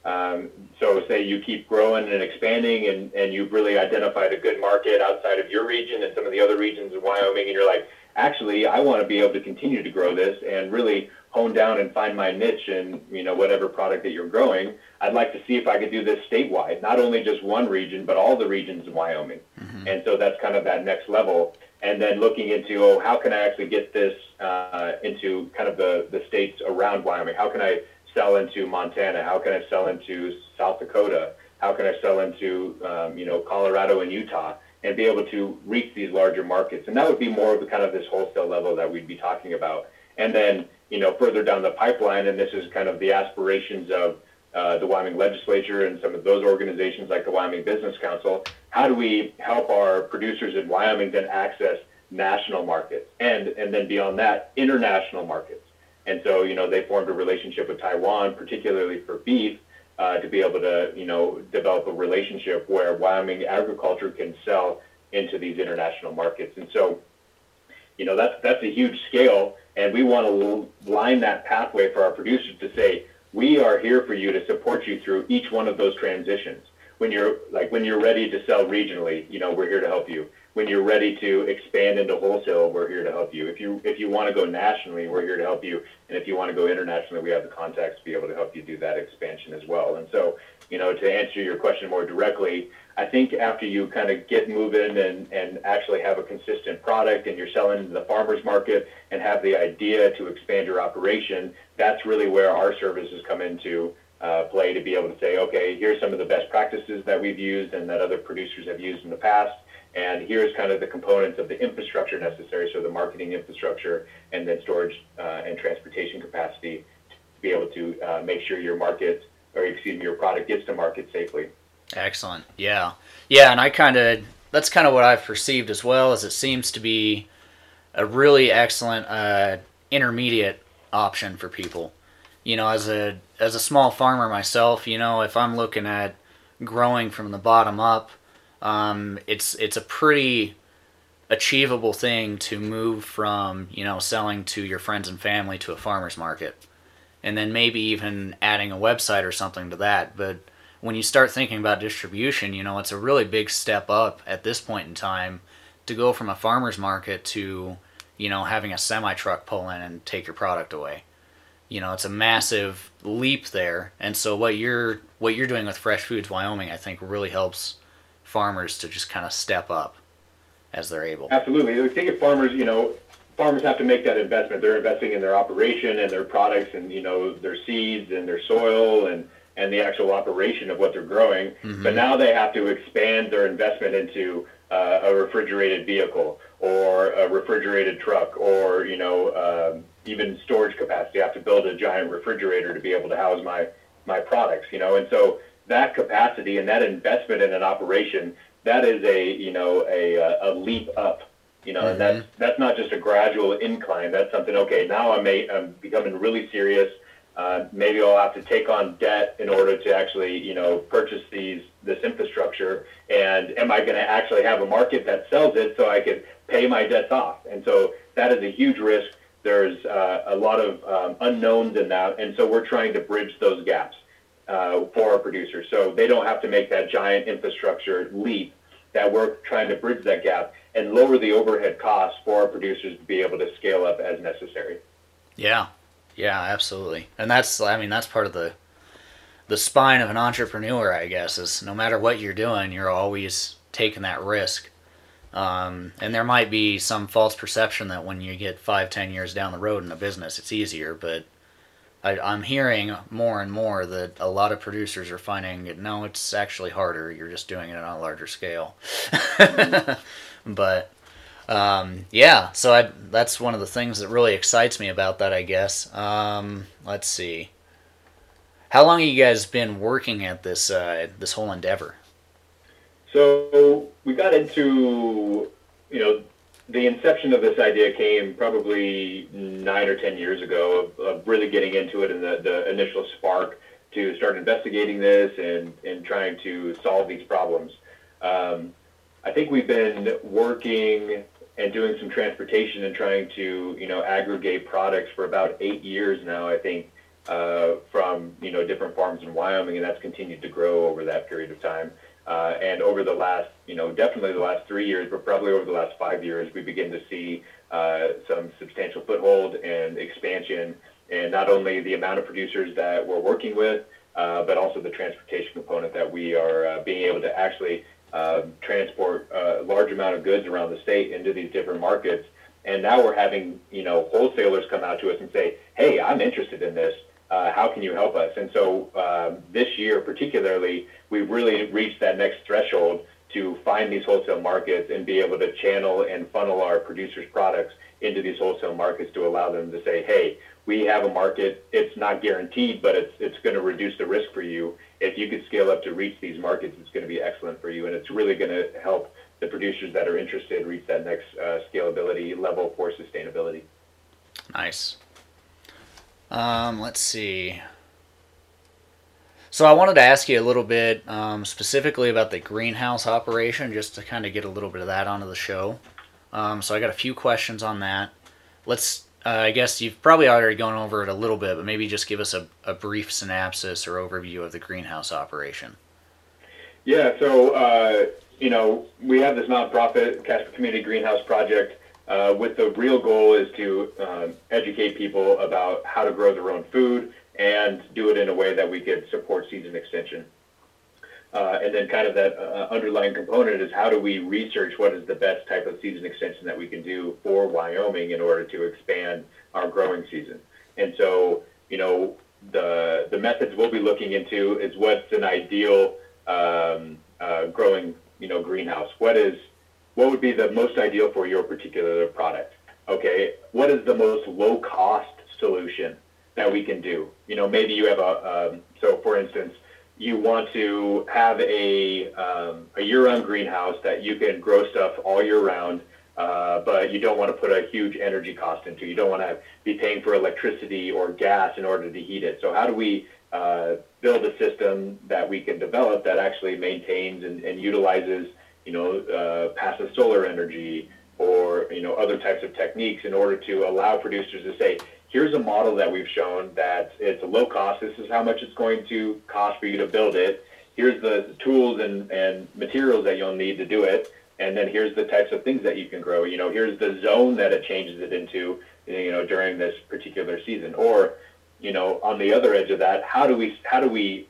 [SPEAKER 6] Um, so say you keep growing and expanding and, and you've really identified a good market outside of your region and some of the other regions in Wyoming and you're like, actually, I want to be able to continue to grow this and really hone down and find my niche in, you know, whatever product that you're growing. I'd like to see if I could do this statewide, not only just one region, but all the regions in Wyoming.
[SPEAKER 5] Mm-hmm.
[SPEAKER 6] And so that's kind of that next level. And then looking into, oh, how can I actually get this uh, into kind of the, the states around Wyoming? How can I sell into Montana? How can I sell into South Dakota? How can I sell into um, you know Colorado and Utah and be able to reach these larger markets? And that would be more of the kind of this wholesale level that we'd be talking about. And then you know further down the pipeline, and this is kind of the aspirations of uh, the Wyoming legislature and some of those organizations like the Wyoming Business Council. How do we help our producers in Wyoming then access national markets and and then beyond that international markets? And so, you know, they formed a relationship with Taiwan, particularly for beef, uh, to be able to, you know, develop a relationship where Wyoming agriculture can sell into these international markets. And so, you know, that's that's a huge scale, and we want to line that pathway for our producers to say, we are here for you to support you through each one of those transitions. When you're like when you're ready to sell regionally, you know, we're here to help you. When you're ready to expand into wholesale, we're here to help you. If you if you want to go nationally, we're here to help you. And if you want to go internationally, we have the contacts to be able to help you do that expansion as well. And so, you know, to answer your question more directly, I think after you kind of get moving and, and actually have a consistent product and you're selling to the farmer's market and have the idea to expand your operation, that's really where our services come into uh, play to be able to say, okay, here's some of the best practices that we've used and that other producers have used in the past. And here's kind of the components of the infrastructure necessary, so the marketing infrastructure and then storage uh, and transportation capacity to be able to uh, make sure your market, or excuse me, your product gets to market safely.
[SPEAKER 5] Excellent. Yeah. Yeah, and I kind of that's kind of what I've perceived as well as it seems to be a really excellent uh, intermediate option for people. You know, as a as a small farmer myself, you know, if I'm looking at growing from the bottom up, um, it's it's a pretty achievable thing to move from you know selling to your friends and family to a farmer's market, and then maybe even adding a website or something to that. But when you start thinking about distribution, you know, it's a really big step up at this point in time to go from a farmer's market to, you know, having a semi truck pull in and take your product away. You know, it's a massive leap there. And so what you're what you're doing with Fresh Foods Wyoming, I think really helps farmers to just kind of step up as they're able.
[SPEAKER 6] Absolutely. I think if farmers, you know, farmers have to make that investment. They're investing in their operation and their products and, you know, their seeds and their soil and, and the actual operation of what they're growing. But now they have to expand their investment into uh, a refrigerated vehicle or a refrigerated truck or, you know, um, even storage capacity. I have to build a giant refrigerator to be able to house my, my products, you know, and so that capacity and that investment in an operation, that is a, you know, a, a leap up you know, and that's that's not just a gradual incline. That's something. Okay, now I'm a, I'm becoming really serious. Uh, maybe I'll have to take on debt in order to actually, you know, purchase these this infrastructure. And am I going to actually have a market that sells it so I can pay my debts off? And so that is a huge risk. There's uh, a lot of um, unknowns in that, and so we're trying to bridge those gaps uh, for our producers, so they don't have to make that giant infrastructure leap. That we're trying to bridge that gap and lower the overhead costs for our producers to be able to scale up as necessary.
[SPEAKER 5] Yeah, yeah, absolutely. And that's, I mean, that's part of the the spine of an entrepreneur, I guess, is no matter what you're doing, you're always taking that risk. Um, and there might be some false perception that when you get five, ten years down the road in a business, it's easier. But I, I'm hearing more and more that a lot of producers are finding it, no, it's actually harder. You're just doing it on a larger scale. but um, yeah, so I, that's one of the things that really excites me about that, I guess. Um, let's see. How long have you guys been working at this uh, this whole endeavor?
[SPEAKER 6] So we got into, you know, the inception of this idea came probably nine or ten years ago of, of really getting into it and the, the initial spark to start investigating this and, and trying to solve these problems. Um, I think we've been working and doing some transportation and trying to, you know, aggregate products for about eight years now, I think, uh, from, you know, different farms in Wyoming, and that's continued to grow over that period of time. Uh, and over the last, you know, definitely the last three years, but probably over the last five years, we begin to see uh, some substantial foothold and expansion, and not only the amount of producers that we're working with, uh, but also the transportation component that we are uh, being able to actually uh, transport a large amount of goods around the state into these different markets. And now we're having, you know, wholesalers come out to us and say, "Hey, I'm interested in this. Uh, how can you help us?" And so um, this year, particularly, we've really reached that next threshold to find these wholesale markets and be able to channel and funnel our producers' products into these wholesale markets to allow them to say, "Hey, we have a market. It's not guaranteed, but it's it's going to reduce the risk for you. If you could scale up to reach these markets, it's going to be excellent for you, and it's really going to help the producers that are interested reach that next uh, scalability level for sustainability."
[SPEAKER 5] Nice. Um, let's see. So I wanted to ask you a little bit um, specifically about the greenhouse operation, just to kind of get a little bit of that onto the show. Um, so I got a few questions on that. Let's. Uh, I guess you've probably already gone over it a little bit, but maybe just give us a, a brief synopsis or overview of the greenhouse operation.
[SPEAKER 6] Yeah, so uh, you know, we have this nonprofit Casper Community Greenhouse Project uh, with the real goal is to um, educate people about how to grow their own food and do it in a way that we could support season extension. Uh, and then kind of that uh, underlying component is how do we research what is the best type of season extension that we can do for Wyoming in order to expand our growing season. And so, you know, the the methods we'll be looking into is what's an ideal um, uh, growing, you know, greenhouse. What is what would be the most ideal for your particular product? Okay, what is the most low cost solution that we can do? You know, maybe you have a um, so for instance you want to have a, um, a year-round greenhouse that you can grow stuff all year round, uh, but you don't want to put a huge energy cost into. You don't want to be paying for electricity or gas in order to heat it. So how do we uh, build a system that we can develop that actually maintains and, and utilizes, you know, uh, passive solar energy or you know other types of techniques in order to allow producers to say, here's a model that we've shown that it's a low cost. This is how much it's going to cost for you to build it. Here's the tools and, and materials that you'll need to do it. And then here's the types of things that you can grow. You know, here's the zone that it changes it into, you know, during this particular season. Or, you know, on the other edge of that, how do we how do we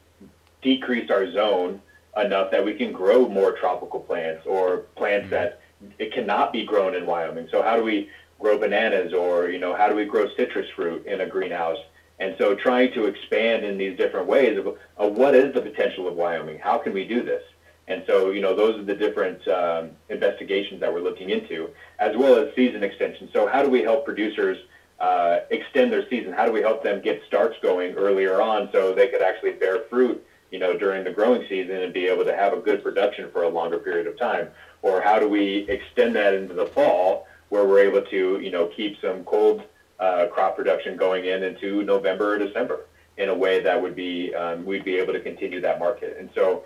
[SPEAKER 6] decrease our zone enough that we can grow more tropical plants or plants that it cannot be grown in Wyoming? So how do we grow bananas or you know how do we grow citrus fruit in a greenhouse? And so trying to expand in these different ways of, of what is the potential of wyoming? How can we do this? And so you know those are the different um, investigations that we're looking into as well as season extension so how do we help producers uh, extend their season? How do we help them get starts going earlier on so they could actually bear fruit you know during the growing season and be able to have a good production for a longer period of time or how do we extend that into the fall where we're able to, you know, keep some cold uh, crop production going in into November or December in a way that would be um, we'd be able to continue that market. And so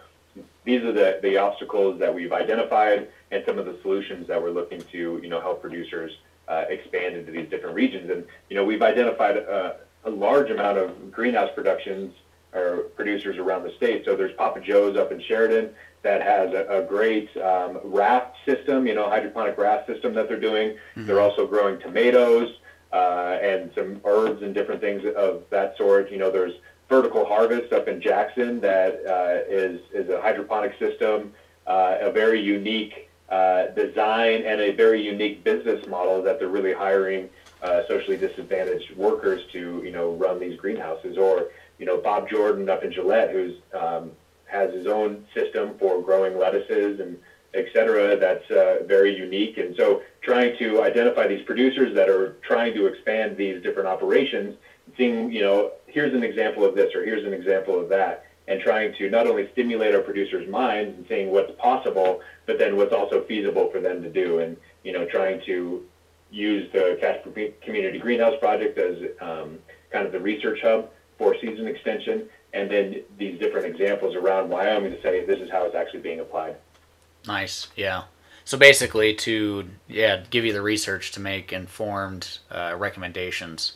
[SPEAKER 6] these are the, the obstacles that we've identified and some of the solutions that we're looking to, you know, help producers uh, expand into these different regions. And, you know, we've identified a, a large amount of greenhouse productions or producers around the state. So there's Papa Joe's up in Sheridan that has a, a great um, raft system, you know, hydroponic raft system that they're doing. Mm-hmm. They're also growing tomatoes uh, and some herbs and different things of that sort. You know, there's Vertical Harvest up in Jackson that uh, is is a hydroponic system, uh, a very unique uh, design and a very unique business model that they're really hiring uh, socially disadvantaged workers to, you know, run these greenhouses. Or, you know, Bob Jordan up in Gillette, who's um, has his own system for growing lettuces and et cetera that's uh, very unique. And so trying to identify these producers that are trying to expand these different operations, seeing, you know, here's an example of this or here's an example of that, and trying to not only stimulate our producers' minds and seeing what's possible, but then what's also feasible for them to do. And, you know, trying to use the Casper Community Greenhouse Project as um, kind of the research hub for season extension and then these different examples around Wyoming to say this is how it's actually being applied.
[SPEAKER 5] Nice, yeah. So basically, to yeah, give you the research to make informed uh, recommendations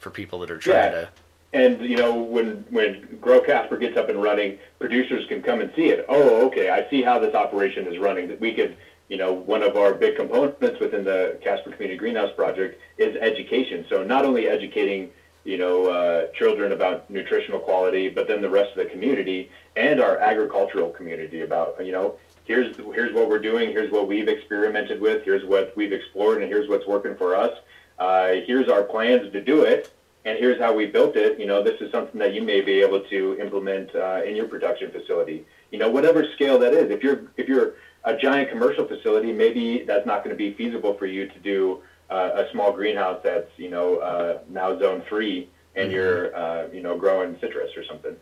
[SPEAKER 5] for people that are trying
[SPEAKER 6] yeah.
[SPEAKER 5] to.
[SPEAKER 6] And you know, when when Grow Casper gets up and running, producers can come and see it. Oh, okay, I see how this operation is running. That we could, you know, one of our big components within the Casper Community Greenhouse Project is education. So not only educating you know, uh, children about nutritional quality, but then the rest of the community and our agricultural community about, you know, here's here's what we're doing, here's what we've experimented with, here's what we've explored, and here's what's working for us. Uh, here's our plans to do it, and here's how we built it. You know, this is something that you may be able to implement uh, in your production facility. You know, whatever scale that is. If you're if you're a giant commercial facility, maybe that's not going to be feasible for you to do uh, a small greenhouse that's you know uh, now zone three, and mm-hmm. you're uh, you know growing citrus or something.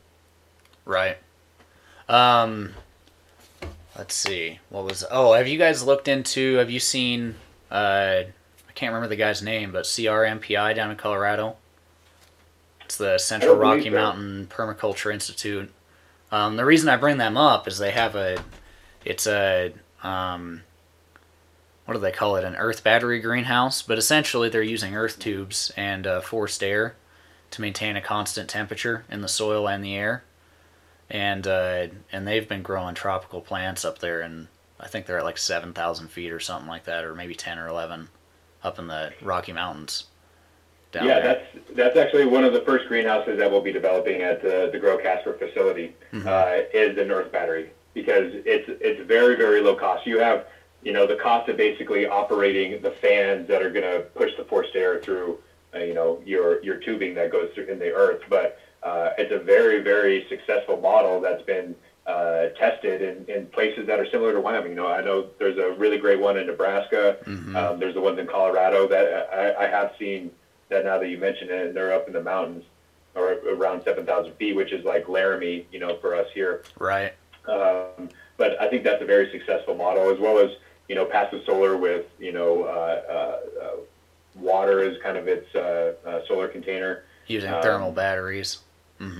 [SPEAKER 5] Right. Um, let's see. What was? Oh, have you guys looked into? Have you seen? Uh, I can't remember the guy's name, but CRMPI down in Colorado. It's the Central Rocky so. Mountain Permaculture Institute. Um, the reason I bring them up is they have a, it's a um, what do they call it? An earth battery greenhouse. But essentially, they're using earth tubes and uh, forced air to maintain a constant temperature in the soil and the air. And uh, and they've been growing tropical plants up there and I think they're at like seven thousand feet or something like that, or maybe ten or eleven, up in the Rocky Mountains. Down
[SPEAKER 6] yeah,
[SPEAKER 5] there.
[SPEAKER 6] that's that's actually one of the first greenhouses that we'll be developing at the, the Grow Casper facility uh, is the earth battery because it's it's very very low cost. You have you know the cost of basically operating the fans that are going to push the forced air through uh, you know your your tubing that goes through in the earth, but uh, it's a very very successful model that's been uh, tested in, in places that are similar to Wyoming. You know, I know there's a really great one in Nebraska. Um, there's the ones in Colorado that I, I have seen that now that you mention it, and they're up in the mountains or around 7,000 feet, which is like Laramie, you know, for us here.
[SPEAKER 5] right.
[SPEAKER 6] Um, but I think that's a very successful model, as well as you know, passive solar with you know, uh, uh, uh, water is kind of its uh, uh, solar container.
[SPEAKER 5] Using
[SPEAKER 6] Um,
[SPEAKER 5] thermal batteries.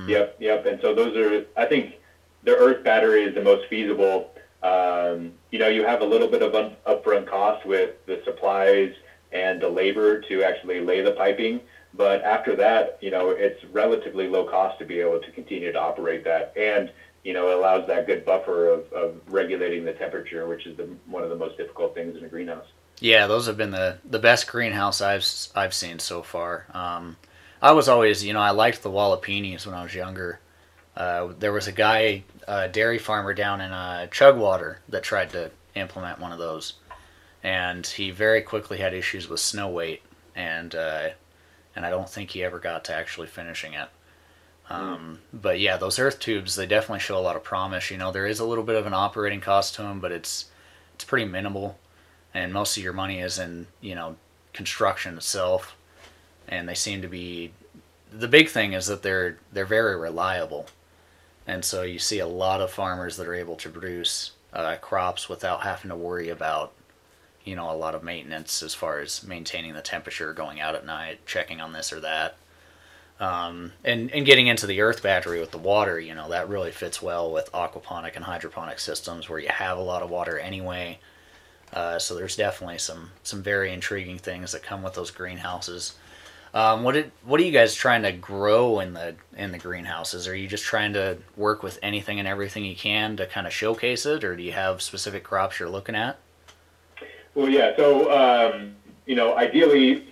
[SPEAKER 6] Yep, yep. And so those are, I think, the Earth battery is the most feasible. Um, you know, you have a little bit of un- upfront cost with the supplies and the labor to actually lay the piping, but after that, you know, it's relatively low cost to be able to continue to operate that, and you know, it allows that good buffer of, of regulating the temperature, which is the, one of the most difficult things in a greenhouse.
[SPEAKER 5] Yeah, those have been the the best greenhouse I've I've seen so far. Um, I was always, you know, I liked the Walipinis when I was younger. Uh, there was a guy, a dairy farmer down in uh, Chugwater, that tried to implement one of those, and he very quickly had issues with snow weight, and uh, and I don't think he ever got to actually finishing it. Um, But yeah, those earth tubes they definitely show a lot of promise. You know, there is a little bit of an operating cost to them, but it's it's pretty minimal, and most of your money is in you know construction itself, and they seem to be. The big thing is that they're they're very reliable, and so you see a lot of farmers that are able to produce uh, crops without having to worry about you know a lot of maintenance as far as maintaining the temperature, going out at night, checking on this or that um, and and getting into the earth battery with the water, you know, that really fits well with aquaponic and hydroponic systems where you have a lot of water anyway. Uh, so there's definitely some some very intriguing things that come with those greenhouses. Um, what did what are you guys trying to grow in the in the greenhouses? Are you just trying to work with anything and everything you can to kind of showcase it, or do you have specific crops you're looking at?
[SPEAKER 6] Well, yeah. So, um, you know, ideally,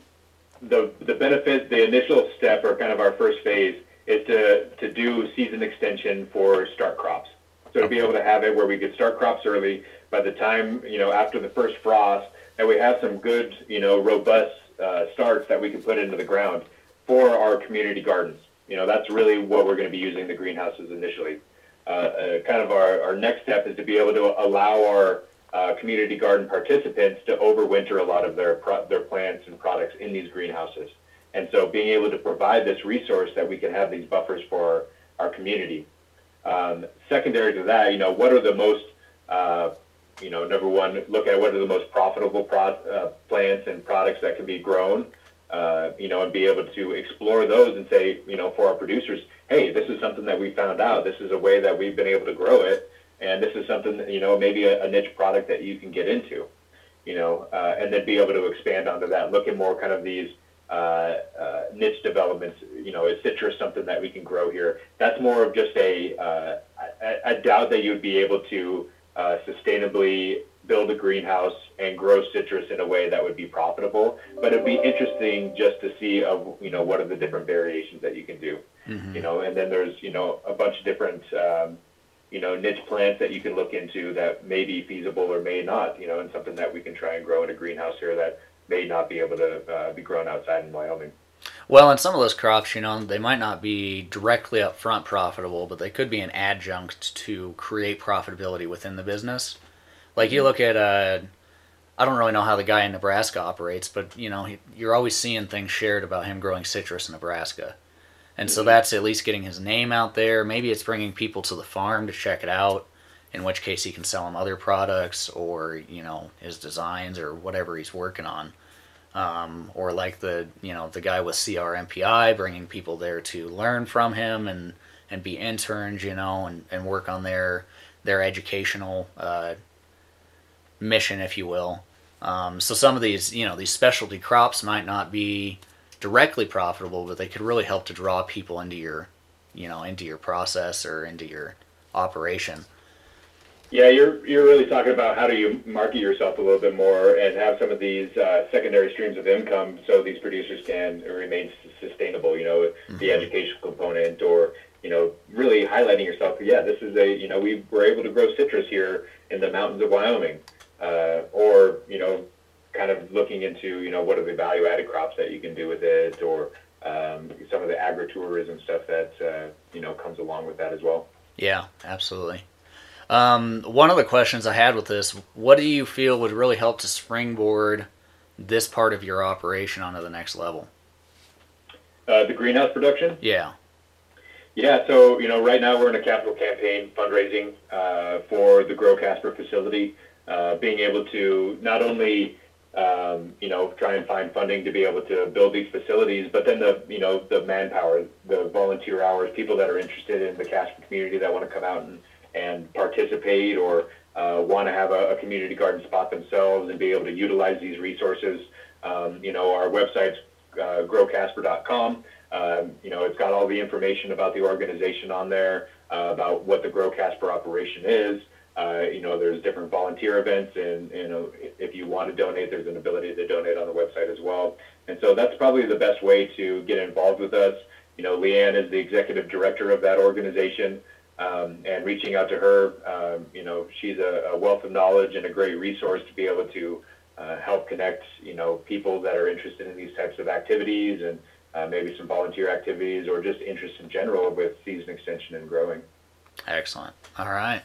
[SPEAKER 6] the the benefit, the initial step, or kind of our first phase, is to to do season extension for start crops. So to be able to have it where we could start crops early, by the time you know after the first frost, that we have some good, you know, robust uh, starts that we can put into the ground for our community gardens. You know, that's really what we're going to be using the greenhouses initially. Uh, uh, kind of our, our next step is to be able to allow our uh, community garden participants to overwinter a lot of their their plants and products in these greenhouses. And so being able to provide this resource that we can have these buffers for our community. Um, secondary to that, you know, what are the most, uh, you know, number one, look at what are the most profitable pro- uh, plants and products that can be grown, uh, you know, and be able to explore those and say, you know, for our producers, hey, this is something that we found out. This is a way that we've been able to grow it, and this is something that, you know, maybe a, a niche product that you can get into, you know, uh, and then be able to expand onto that. Look at more kind of these uh, uh, niche developments. You know, is citrus something that we can grow here? That's more of just a. Uh, I, I doubt that you'd be able to uh, sustainably build a greenhouse and grow citrus in a way that would be profitable. But it'd be interesting just to see of you know what are the different variations that you can do. You know, and then there's you know a bunch of different. Um, you know, niche plants that you can look into that may be feasible or may not, you know, and something that we can try and grow in a greenhouse here that may not be able to uh, be grown outside in Wyoming.
[SPEAKER 5] Well, and some of those crops, you know, they might not be directly up front profitable, but they could be an adjunct to create profitability within the business. Like you look at, uh, I don't really know how the guy in Nebraska operates, but you know, he, you're always seeing things shared about him growing citrus in Nebraska. And so that's at least getting his name out there. Maybe it's bringing people to the farm to check it out, in which case he can sell them other products or, you know, his designs or whatever he's working on um, or like the you know the guy with CRMPI bringing people there to learn from him and and be interns you know and, and work on their their educational uh, mission if you will um, so some of these you know these specialty crops might not be directly profitable but they could really help to draw people into your you know into your process or into your operation
[SPEAKER 6] Yeah, you're you're really talking about how do you market yourself a little bit more and have some of these uh, secondary streams of income so these producers can remain sustainable. You know, the educational component or you know really highlighting yourself. Yeah, this is a you know we were able to grow citrus here in the mountains of Wyoming, uh, or you know kind of looking into you know what are the value added crops that you can do with it or um, some of the agritourism stuff that uh, you know comes along with that as well.
[SPEAKER 5] Yeah, absolutely. Um, one of the questions I had with this, what do you feel would really help to springboard this part of your operation onto the next level?
[SPEAKER 6] Uh, the greenhouse production.
[SPEAKER 5] Yeah.
[SPEAKER 6] Yeah, so you know, right now we're in a capital campaign fundraising uh, for the Grow Casper facility. Uh, being able to not only um, you know try and find funding to be able to build these facilities, but then the you know the manpower, the volunteer hours, people that are interested in the Casper community that want to come out and and participate or uh, want to have a, a community garden spot themselves and be able to utilize these resources. Um, you know, our website's uh, growcasper.com. Um, you know, it's got all the information about the organization on there, uh, about what the Grow Casper operation is. Uh, you know, there's different volunteer events, and know, if you want to donate, there's an ability to donate on the website as well. And so that's probably the best way to get involved with us. You know, Leanne is the executive director of that organization, um, and reaching out to her, um, you know, she's a, a wealth of knowledge and a great resource to be able to uh, help connect, you know, people that are interested in these types of activities and uh, maybe some volunteer activities or just interest in general with season extension and growing.
[SPEAKER 5] Excellent. All right.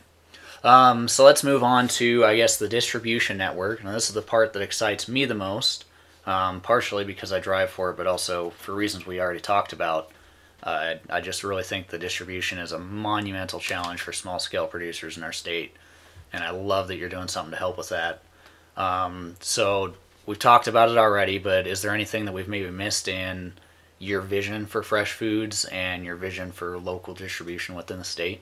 [SPEAKER 5] Um, so let's move on to, I guess, the distribution network. Now, this is the part that excites me the most, um, partially because I drive for it, but also for reasons we already talked about. Uh, I just really think the distribution is a monumental challenge for small scale producers in our state, and I love that you're doing something to help with that. Um, so we've talked about it already, but is there anything that we've maybe missed in your vision for fresh foods and your vision for local distribution within the state?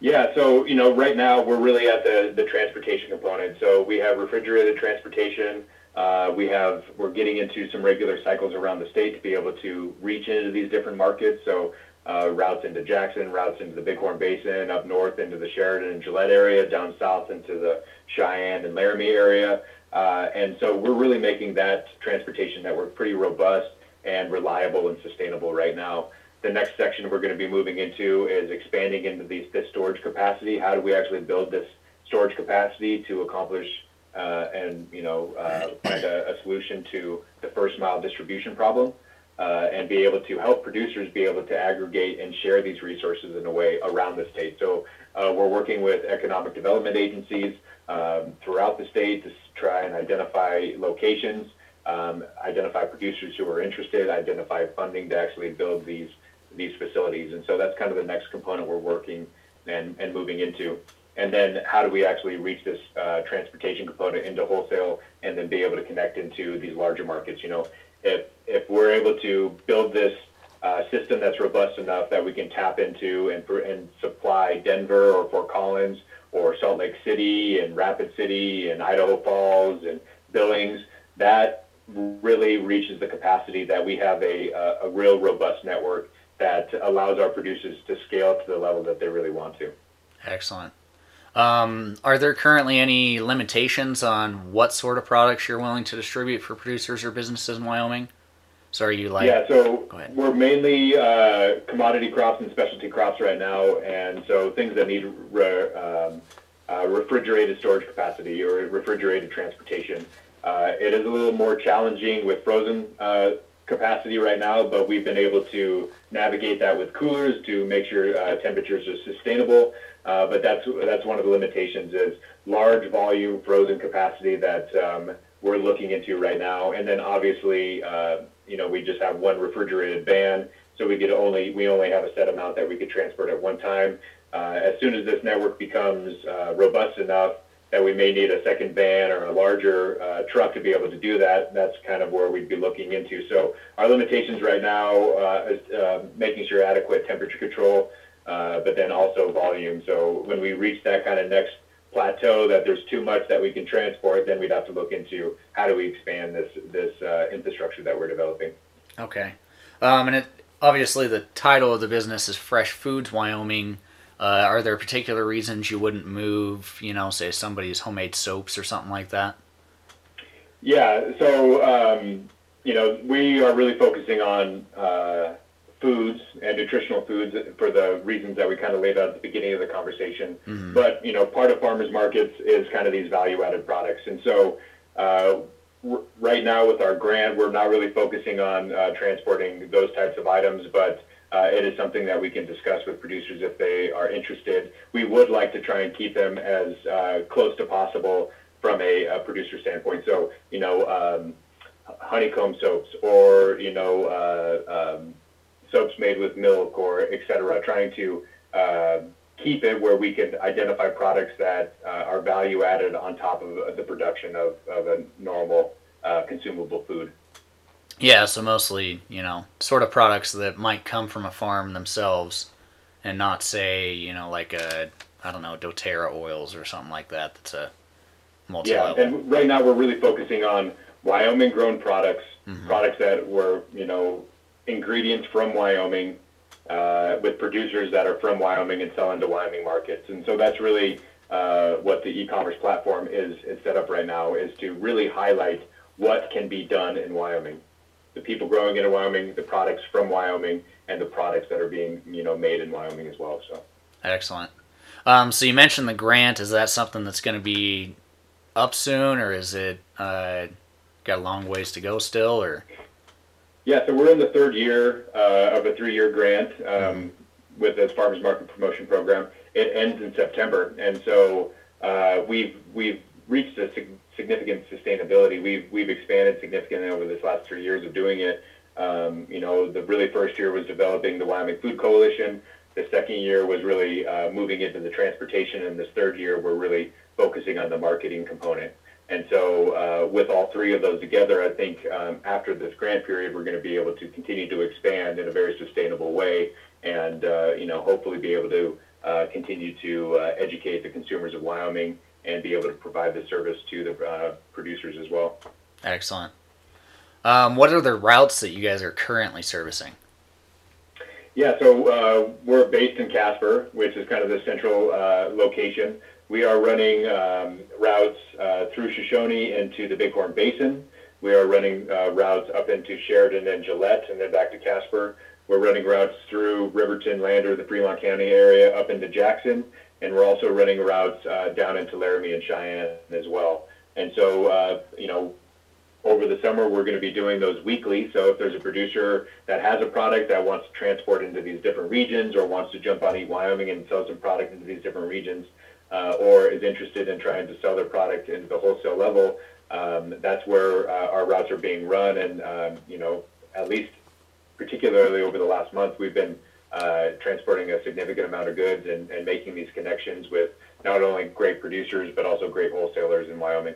[SPEAKER 6] Yeah, so you know, right now we're really at the the transportation component. So we have refrigerated transportation. Uh, we have we're getting into some regular cycles around the state to be able to reach into these different markets. So uh, routes into Jackson, routes into the Bighorn Basin, up north into the Sheridan and Gillette area, down south into the Cheyenne and Laramie area. Uh, and so we're really making that transportation network pretty robust and reliable and sustainable right now. The next section we're going to be moving into is expanding into these, this storage capacity. How do we actually build this storage capacity to accomplish uh, and you know uh, find a, a solution to the first mile distribution problem, uh, and be able to help producers be able to aggregate and share these resources in a way around the state. So uh, we're working with economic development agencies um, throughout the state to try and identify locations, um, identify producers who are interested, identify funding to actually build these these facilities. And so that's kind of the next component we're working and, and moving into. And then how do we actually reach this uh, transportation component into wholesale and then be able to connect into these larger markets? You know, if, if we're able to build this uh, system that's robust enough that we can tap into and, and supply Denver or Fort Collins or Salt Lake City and Rapid City and Idaho Falls and Billings, that really reaches the capacity that we have a, a, a real robust network that allows our producers to scale to the level that they really want to.
[SPEAKER 5] Excellent. Um, are there currently any limitations on what sort of products you're willing to distribute for producers or businesses in Wyoming? So are you like,
[SPEAKER 6] yeah, so we're mainly uh, commodity crops and specialty crops right now, and so things that need re- um, uh, refrigerated storage capacity or refrigerated transportation. Uh, it is a little more challenging with frozen uh, capacity right now, but we've been able to navigate that with coolers to make sure uh, temperatures are sustainable. Uh, but that's that's one of the limitations is large volume frozen capacity that um, we're looking into right now, and then obviously. Uh, you know, we just have one refrigerated van, so we could only we only have a set amount that we could transport at one time. Uh, as soon as this network becomes uh, robust enough that we may need a second van or a larger uh, truck to be able to do that, that's kind of where we'd be looking into. So our limitations right now uh, is uh, making sure adequate temperature control, uh, but then also volume. So when we reach that kind of next plateau that there's too much that we can transport, then we'd have to look into how do we expand this this uh, infrastructure that we're developing.
[SPEAKER 5] Okay. Um, and it obviously the title of the business is Fresh Foods Wyoming. Uh, are there particular reasons you wouldn't move, you know, say somebody's homemade soaps or something like that?
[SPEAKER 6] Yeah, so um, you know we are really focusing on uh, foods and nutritional foods for the reasons that we kind of laid out at the beginning of the conversation.
[SPEAKER 5] Mhm.
[SPEAKER 6] But you know, part of farmers markets is kind of these value-added products, and so uh, r- right now with our grant, we're not really focusing on uh, transporting those types of items, but uh, it is something that we can discuss with producers if they are interested. We would like to try and keep them as uh, close to possible from a, a producer standpoint. So, you know, um, honeycomb soaps or, you know, uh, um, soaps made with milk or et cetera, trying to uh, keep it where we can identify products that uh, are value added on top of the production of, of a normal uh, consumable food.
[SPEAKER 5] Yeah, so mostly, you know, sort of products that might come from a farm themselves and not say, you know, like a, I don't know, doTERRA oils or something like that that's a multi
[SPEAKER 6] Yeah, and right now we're really focusing on Wyoming grown products,
[SPEAKER 5] Mhm.
[SPEAKER 6] products that were, you know, ingredients from Wyoming, uh, with producers that are from Wyoming and selling to Wyoming markets. And so that's really uh, what the e-commerce platform is, is set up right now, is to really highlight what can be done in Wyoming. The people growing it in Wyoming, the products from Wyoming, and the products that are being, you know, made in Wyoming as well. So.
[SPEAKER 5] Excellent. Um, so you mentioned the grant. Is that something that's going to be up soon, or is it uh, got a long ways to go still? Or
[SPEAKER 6] Yeah, so we're in the third year uh, of a three-year grant um, with this farmers market promotion program. It ends in September, and so uh, we've we've reached a sig- significant sustainability. We've we've expanded significantly over this last three years of doing it. Um, you know, the really first year was developing the Wyoming Food Coalition. The second year was really uh, moving into the transportation, and this third year we're really focusing on the marketing component. And so, uh, with all three of those together, I think um, after this grant period, we're going to be able to continue to expand in a very sustainable way, and uh, you know, hopefully, be able to uh, continue to uh, educate the consumers of Wyoming and be able to provide the service to the uh, producers as well.
[SPEAKER 5] excellent. Um, what are the routes that you guys are currently servicing?
[SPEAKER 6] Yeah, so uh, we're based in Casper, which is kind of the central uh, location. We are running um, routes uh, through Shoshone into the Bighorn Basin. We are running uh, routes up into Sheridan and Gillette, and then back to Casper. We're running routes through Riverton, Lander, the Fremont County area, up into Jackson, and we're also running routes uh, down into Laramie and Cheyenne as well. And so, uh, you know, over the summer, we're going to be doing those weekly. So if there's a producer that has a product that wants to transport into these different regions or wants to jump on Eat Wyoming and sell some product into these different regions, uh, or is interested in trying to sell their product into the wholesale level, um, that's where uh, our routes are being run. And, um, you know, at least particularly over the last month, we've been uh, transporting a significant amount of goods and, and making these connections with not only great producers, but also great wholesalers in Wyoming.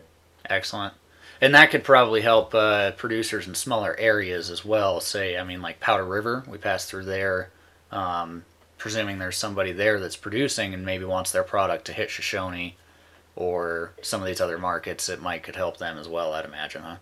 [SPEAKER 5] Excellent. And that could probably help uh, producers in smaller areas as well. Say, I mean, like Powder River, we pass through there. Um, presuming there's somebody there that's producing and maybe wants their product to hit Shoshone or some of these other markets, it might could help them as well. I'd imagine, huh?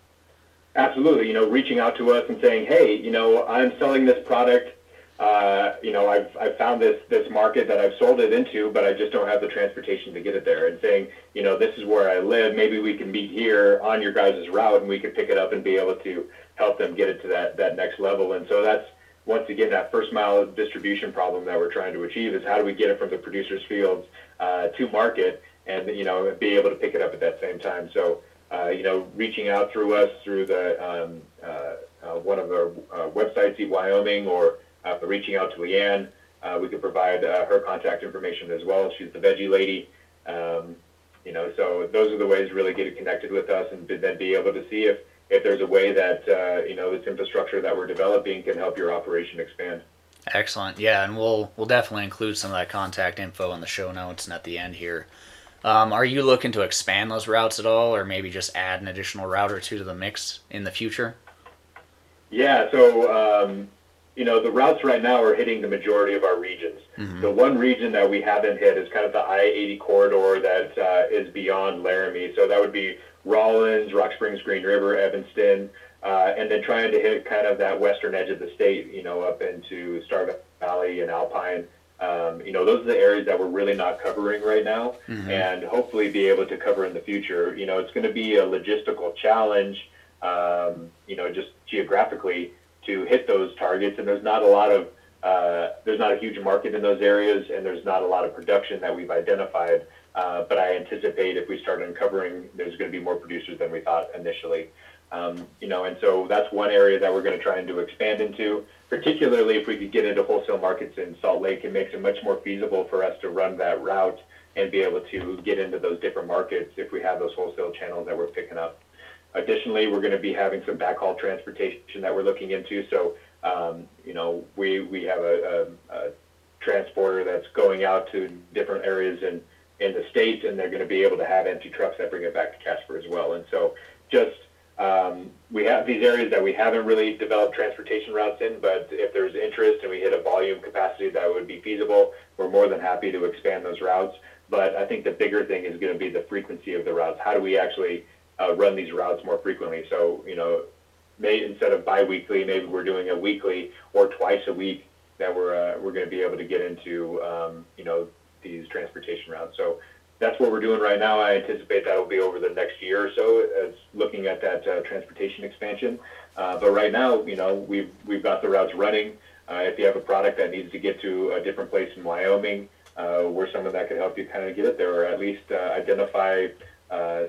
[SPEAKER 6] Absolutely. You know, reaching out to us and saying, hey, you know, I'm selling this product. Uh, you know, I've, I've found this, this market that I've sold it into, but I just don't have the transportation to get it there. And saying, you know, this is where I live. Maybe we can meet here on your guys' route and we could pick it up and be able to help them get it to that, that next level. And so that's, once again, that first mile distribution problem that we're trying to achieve is how do we get it from the producer's fields uh, to market and, you know, be able to pick it up at that same time. So, uh, you know, reaching out through us through the um, uh, uh, one of our uh, websites, Wyoming, or uh, reaching out to Leanne. Uh, we could provide uh, her contact information as well. She's the veggie lady. Um, you know, so those are the ways to really get connected with us and then be able to see if, if there's a way that, uh, you know, this infrastructure that we're developing can help your operation expand.
[SPEAKER 5] Excellent. Yeah, and we'll we'll definitely include some of that contact info in the show notes and at the end here. Um, are you looking to expand those routes at all, or maybe just add an additional route or two to the mix in the future?
[SPEAKER 6] Yeah, so um, you know the routes right now are hitting the majority of our regions.
[SPEAKER 5] Mhm.
[SPEAKER 6] The one region that we haven't hit is kind of the I-80 corridor that uh, is beyond Laramie. So that would be Rawlins, Rock Springs, Green River, Evanston, uh, and then trying to hit kind of that western edge of the state. You know, up into Star Valley and Alpine. Um, you know, those are the areas that we're really not covering right now, and hopefully be able to cover in the future. You know, it's going to be a logistical challenge. Um, you know, just geographically to hit those targets, and there's not a lot of uh, there's not a huge market in those areas, and there's not a lot of production that we've identified. Uh, but I anticipate if we start uncovering, there's going to be more producers than we thought initially. Um, you know, and so that's one area that we're going to try and do expand into. Particularly if we could get into wholesale markets in Salt Lake, it makes it much more feasible for us to run that route and be able to get into those different markets if we have those wholesale channels that we're picking up. Additionally, we're going to be having some backhaul transportation that we're looking into. So, um, you know, we, we have a, a, a transporter that's going out to different areas in, in the state, and they're going to be able to have empty trucks that bring it back to Casper as well. And so, just um, we have these areas that we haven't really developed transportation routes in, but if there's interest and we hit a volume capacity that would be feasible, we're more than happy to expand those routes. But I think the bigger thing is going to be the frequency of the routes. How do we actually uh, run these routes more frequently? So, you know, may, instead of biweekly, maybe we're doing a weekly or twice a week that we're uh, we're going to be able to get into, um, you know, these transportation routes. So that's what we're doing right now. I anticipate that'll be over the next year or so, as looking at that uh, transportation expansion. Uh, but right now, you know, we've we've got the routes running. Uh, if you have a product that needs to get to a different place in Wyoming, uh, we're someone that could help you kind of get it there, or at least identify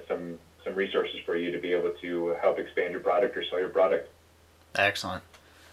[SPEAKER 6] some some resources for you to be able to help expand your product or sell your product.
[SPEAKER 5] Excellent.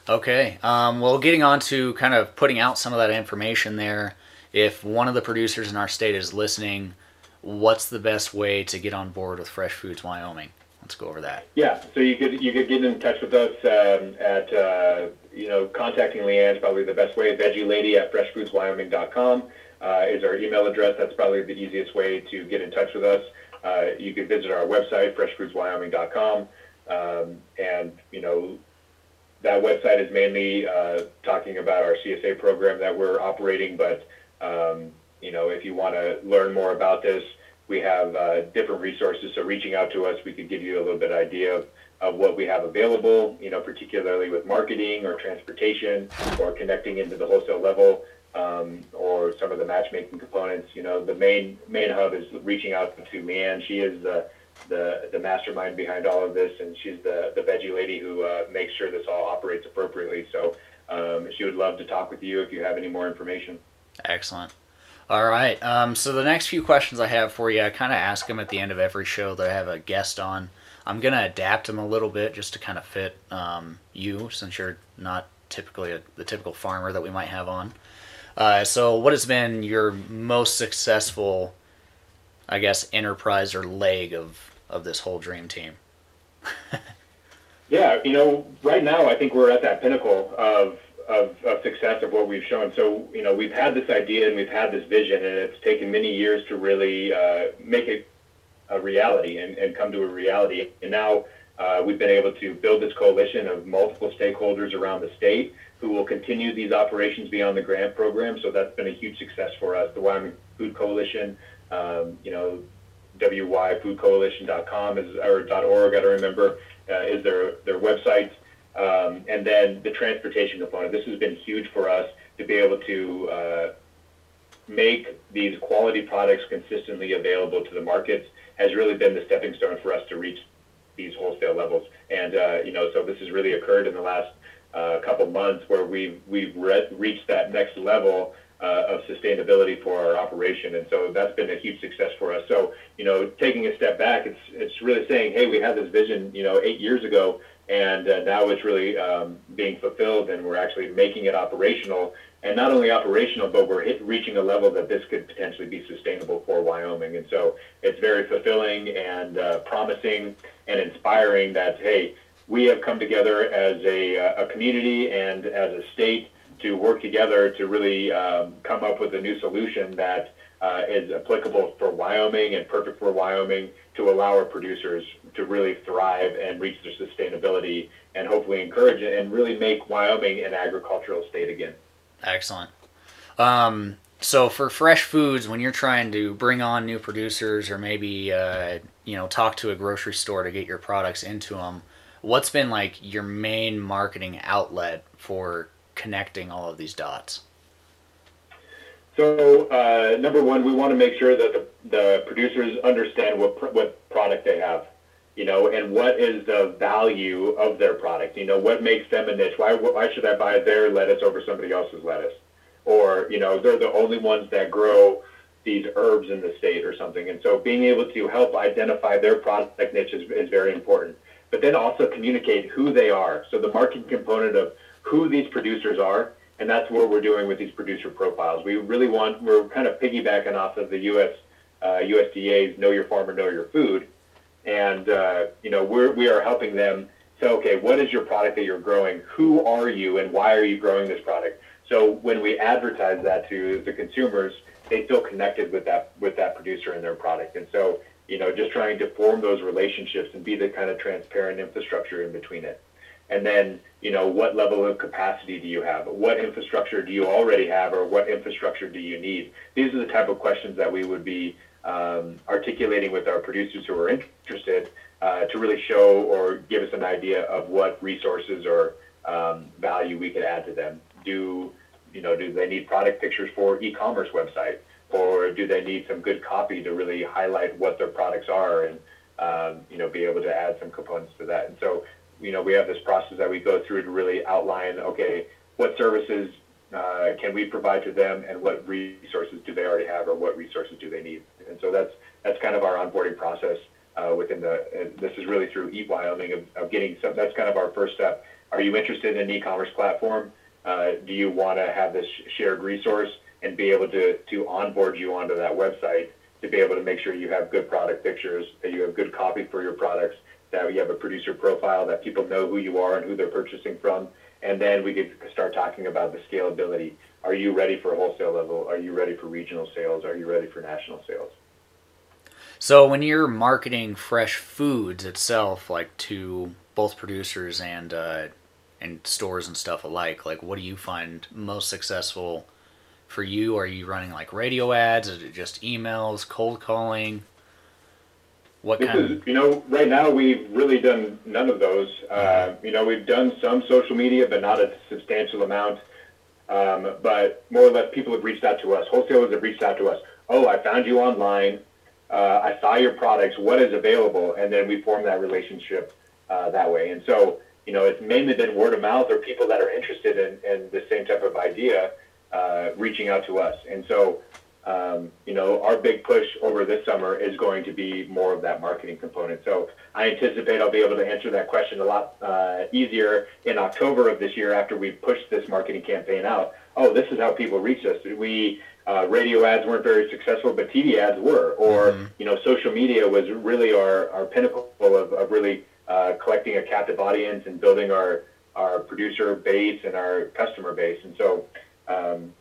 [SPEAKER 5] Okay. Um, well, getting on to kind of putting out some of that information there. If one of the producers in our state is listening, what's the best way to get on board with Fresh Foods Wyoming? Let's go over that.
[SPEAKER 6] Yeah, so you could you could get in touch with us um, at uh, you know contacting Leanne is probably the best way. VeggieLady at freshfoodswyoming.com uh, is our email address. That's probably the easiest way to get in touch with us. Uh, you can visit our website freshfoodswyoming.com, um, and you know that website is mainly uh, talking about our CSA program that we're operating. But um, you know if you want to learn more about this we have uh, different resources. So reaching out to us, we could give you a little bit of idea of, of what we have available, you know, particularly with marketing or transportation or connecting into the wholesale level um, or some of the matchmaking components. You know, the main main hub is reaching out to Leanne. She is the the, the mastermind behind all of this, and she's the, the veggie lady who uh, makes sure this all operates appropriately. So um, she would love to talk with you if you have any more information.
[SPEAKER 5] Excellent. All right. Um, so the next few questions I have for you, I kind of ask them at the end of every show that I have a guest on. I'm gonna adapt them a little bit just to kind of fit um, you, since you're not typically a, the typical farmer that we might have on. Uh, so, what has been your most successful, I guess, enterprise or leg of of this whole dream team?
[SPEAKER 6] Yeah, you know, right now I think we're at that pinnacle of, of, of success of what we've shown. So, you know, we've had this idea and we've had this vision, and it's taken many years to really uh, make it a reality and, and come to a reality. And now uh, we've been able to build this coalition of multiple stakeholders around the state who will continue these operations beyond the grant program. So that's been a huge success for us. The Wyoming Food Coalition, um, you know, wyfoodcoalition.com is or .org. I don't remember uh, is their their website, um, and then the transportation component. This has been huge for us to be able to uh, make these quality products consistently available to the markets. Has really been the stepping stone for us to reach these wholesale levels, and uh, you know, so this has really occurred in the last uh, couple months where we've we've re- reached that next level uh, of sustainability for our operation, and so that's been a huge success for us. So, you know, taking a step back, it's it's really saying, hey, we had this vision, you know, eight years ago, and uh, now it's really um, being fulfilled, and we're actually making it operational. And not only operational, but we're hit, reaching a level that this could potentially be sustainable for Wyoming. And so it's very fulfilling and uh, promising and inspiring that hey, we have come together as a, uh, a community and as a state to work together to really um, come up with a new solution that uh, is applicable for Wyoming and perfect for Wyoming to allow our producers to really thrive and reach their sustainability and hopefully encourage it and really make Wyoming an agricultural state again.
[SPEAKER 5] Excellent. Um, so for fresh foods, when you're trying to bring on new producers or maybe uh, you know talk to a grocery store to get your products into them, what's been like your main marketing outlet for connecting all of these dots?
[SPEAKER 6] So uh, number one, we want to make sure that the, the producers understand what what product they have, you know, and what is the value of their product. You know, what makes them a niche. Why why should I buy their lettuce over somebody else's lettuce? Or you know, they're the only ones that grow these herbs in the state or something. And so being able to help identify their product niche is, is very important. But then also communicate who they are. So the marketing component of who these producers are and that's what we're doing with these producer profiles. We really want we're kind of piggybacking off of the U.S. Uh, USDA's Know Your Farmer, Know Your Food, and uh, you know we're we are helping them say, okay, what is your product that you're growing? Who are you, and why are you growing this product? So when we advertise that to the consumers, they feel connected with that with that producer and their product, and so you know just trying to form those relationships and be the kind of transparent infrastructure in between it. And then, you know, what level of capacity do you have? What infrastructure do you already have, or what infrastructure do you need? These are the type of questions that we would be um, articulating with our producers who are interested uh, to really show or give us an idea of what resources or um, value we could add to them. Do you know? Do they need product pictures for e-commerce website, or do they need some good copy to really highlight what their products are and um, you know be able to add some components to that? And so you know, we have this process that we go through to really outline, okay, what services uh, can we provide to them, and what resources do they already have, or what resources do they need? And so that's that's kind of our onboarding process uh, within the. this is really through Eat Wyoming of, of, getting some. That's kind of our first step. Are you interested in an e-commerce platform? Uh, do you want to have this shared resource and be able to to onboard you onto that website to be able to make sure you have good product pictures, that you have good copy for your products, that you have a producer profile, that people know who you are and who they're purchasing from. And then we could start talking about the scalability. Are you ready for wholesale level? Are you ready for regional sales? Are you ready for national sales?
[SPEAKER 5] So when you're marketing fresh foods itself, like to both producers and uh, and stores and stuff alike, like what do you find most successful for you? Are you running like radio ads? Is it just emails, cold calling?
[SPEAKER 6] What this kind is, you know, right now we've really done none of those. Uh, you know, we've done some social media, but not a substantial amount. Um, but more or less, people have reached out to us. Wholesalers have reached out to us. Oh, I found you online. Uh, I saw your products. What is available? And then we form that relationship uh, that way. And so, you know, it's mainly been word of mouth or people that are interested in, in the same type of idea uh, reaching out to us. And so, um, you know, our big push over this summer is going to be more of that marketing component. So I anticipate I'll be able to answer that question a lot uh, easier in October of this year after we push this marketing campaign out. Oh, this is how people reach us. We uh, radio ads weren't very successful, but TV ads were, or mm-hmm. you know, social media was really our, our pinnacle of, of really uh, collecting a captive audience and building our our producer base and our customer base. And so, um,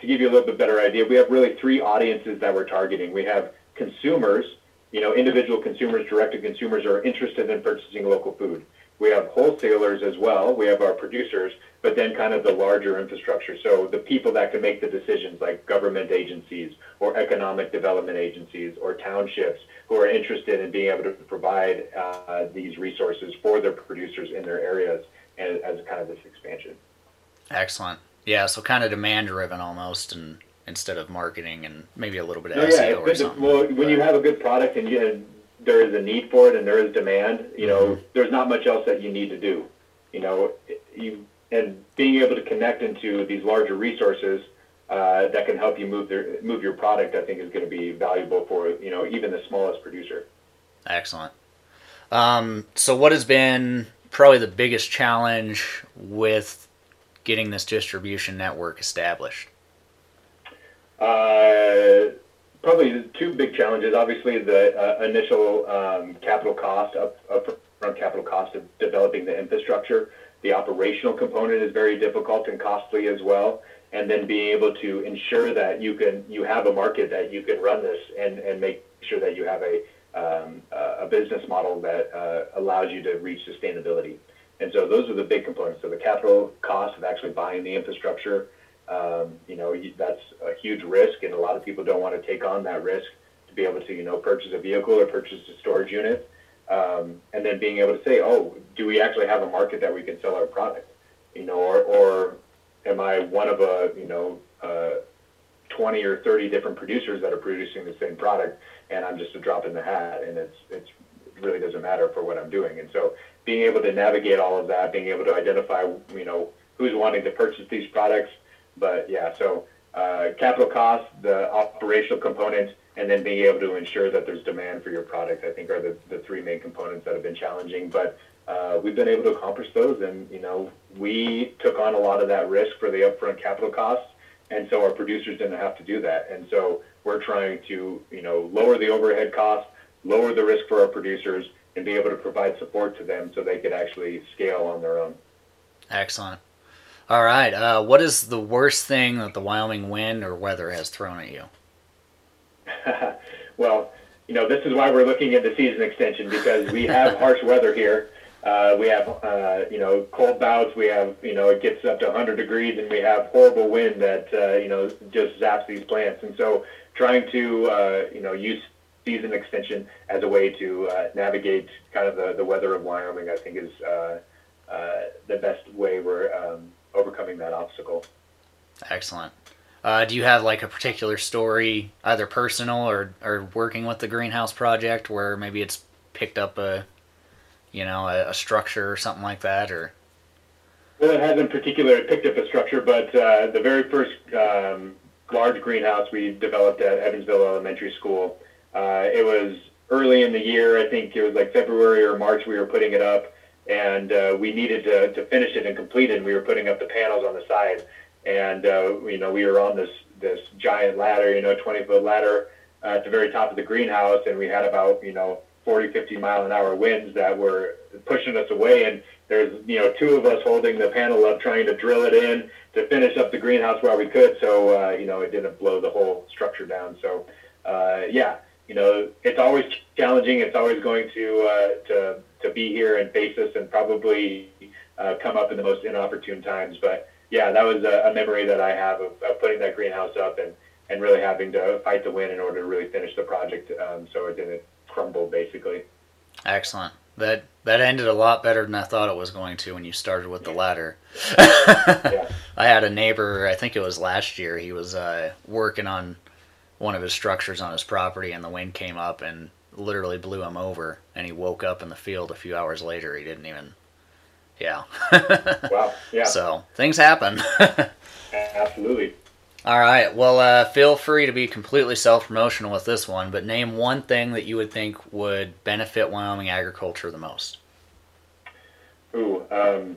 [SPEAKER 6] to give you a little bit better idea, we have really three audiences that we're targeting. We have consumers, you know, individual consumers, direct to consumers are interested in purchasing local food. We have wholesalers as well. We have our producers, but then kind of the larger infrastructure. So the people that can make the decisions, like government agencies or economic development agencies or townships, who are interested in being able to provide uh, these resources for their producers in their areas as, as kind of this expansion.
[SPEAKER 5] Excellent. Yeah, so kind of demand driven almost, and instead of marketing and maybe a little bit of
[SPEAKER 6] no,
[SPEAKER 5] SEO
[SPEAKER 6] yeah,
[SPEAKER 5] or something.
[SPEAKER 6] well, when you have a good product and, you, and there is a need for it and there is demand, you know, mm-hmm. there's not much else that you need to do. You know, you and being able to connect into these larger resources uh, that can help you move their move your product, I think, is going to be valuable for you know even the smallest producer.
[SPEAKER 5] Excellent. Um, so, what has been probably the biggest challenge with getting this distribution network established?
[SPEAKER 6] Uh, probably two big challenges. Obviously, the uh, initial um, capital cost, up, upfront capital cost of developing the infrastructure. The operational component is very difficult and costly as well. And then being able to ensure that you can you have a market that you can run this and, and make sure that you have a um, a business model that uh, allows you to reach sustainability. And so those are the big components. So the capital cost of actually buying the infrastructure, um, you know, that's a huge risk, and a lot of people don't want to take on that risk to be able to, you know, purchase a vehicle or purchase a storage unit, um, and then being able to say, oh, do we actually have a market that we can sell our product, you know, or, or am I one of a, you know, uh, 20 or 30 different producers that are producing the same product, and I'm just a drop in the hat, and it's it's it really doesn't matter for what I'm doing. And so being able to navigate all of that, being able to identify, you know, who's wanting to purchase these products, but yeah, so uh, capital costs, the operational components, and then being able to ensure that there's demand for your product, I think are the, the three main components that have been challenging. But uh, we've been able to accomplish those, and you know, we took on a lot of that risk for the upfront capital costs, and so our producers didn't have to do that. And so we're trying to, you know, lower the overhead costs, lower the risk for our producers, and be able to provide support to them so they could actually scale on their own.
[SPEAKER 5] Excellent. All right. Uh, what is the worst thing that the Wyoming wind or weather has thrown at you?
[SPEAKER 6] well, you know, this is why we're looking into season extension because we have harsh weather here. Uh, we have, uh, you know, cold bouts. We have, you know, it gets up to 100 degrees, and we have horrible wind that, uh, you know, just zaps these plants. And so, trying to, uh, you know, use season extension as a way to uh, navigate kind of the, the weather of Wyoming, I think, is uh, uh, the best way we're um, overcoming that obstacle.
[SPEAKER 5] Excellent. Uh, do you have like a particular story, either personal or, or working with the greenhouse project, where maybe it's picked up a, you know, a, a structure or something like that, or?
[SPEAKER 6] Well, it hasn't particularly picked up a structure, but uh, the very first um, large greenhouse we developed at Evansville Elementary School, uh, it was early in the year. I think it was like February or March. We were putting it up, and uh, we needed to, to finish it and complete it. And we were putting up the panels on the side and uh, you know we were on this this giant ladder, you know, 20 foot ladder uh, at the very top of the greenhouse, and we had about you know 40, 50 mile an hour winds that were pushing us away, and there's you know two of us holding the panel up, trying to drill it in to finish up the greenhouse while we could, so uh, you know it didn't blow the whole structure down. So uh, yeah, you know it's always challenging. It's always going to uh, to to be here and face us, and probably uh, come up in the most inopportune times, but yeah, that was a, a memory that I have of, of, putting that greenhouse up and, and really having to fight to win in order to really finish the project um, so it didn't crumble, basically.
[SPEAKER 5] Excellent. That that ended a lot better than I thought it was going to when you started with the ladder.
[SPEAKER 6] yeah.
[SPEAKER 5] I had a neighbor, I think it was last year, he was uh, working on one of his structures on his property and the wind came up and literally blew him over and he woke up in the field a few hours later. He didn't even yeah.
[SPEAKER 6] wow. Yeah.
[SPEAKER 5] So things happen.
[SPEAKER 6] Absolutely.
[SPEAKER 5] All right. Well, uh, feel free to be completely self promotional with this one, but name one thing that you would think would benefit Wyoming agriculture the most.
[SPEAKER 6] Ooh. Um,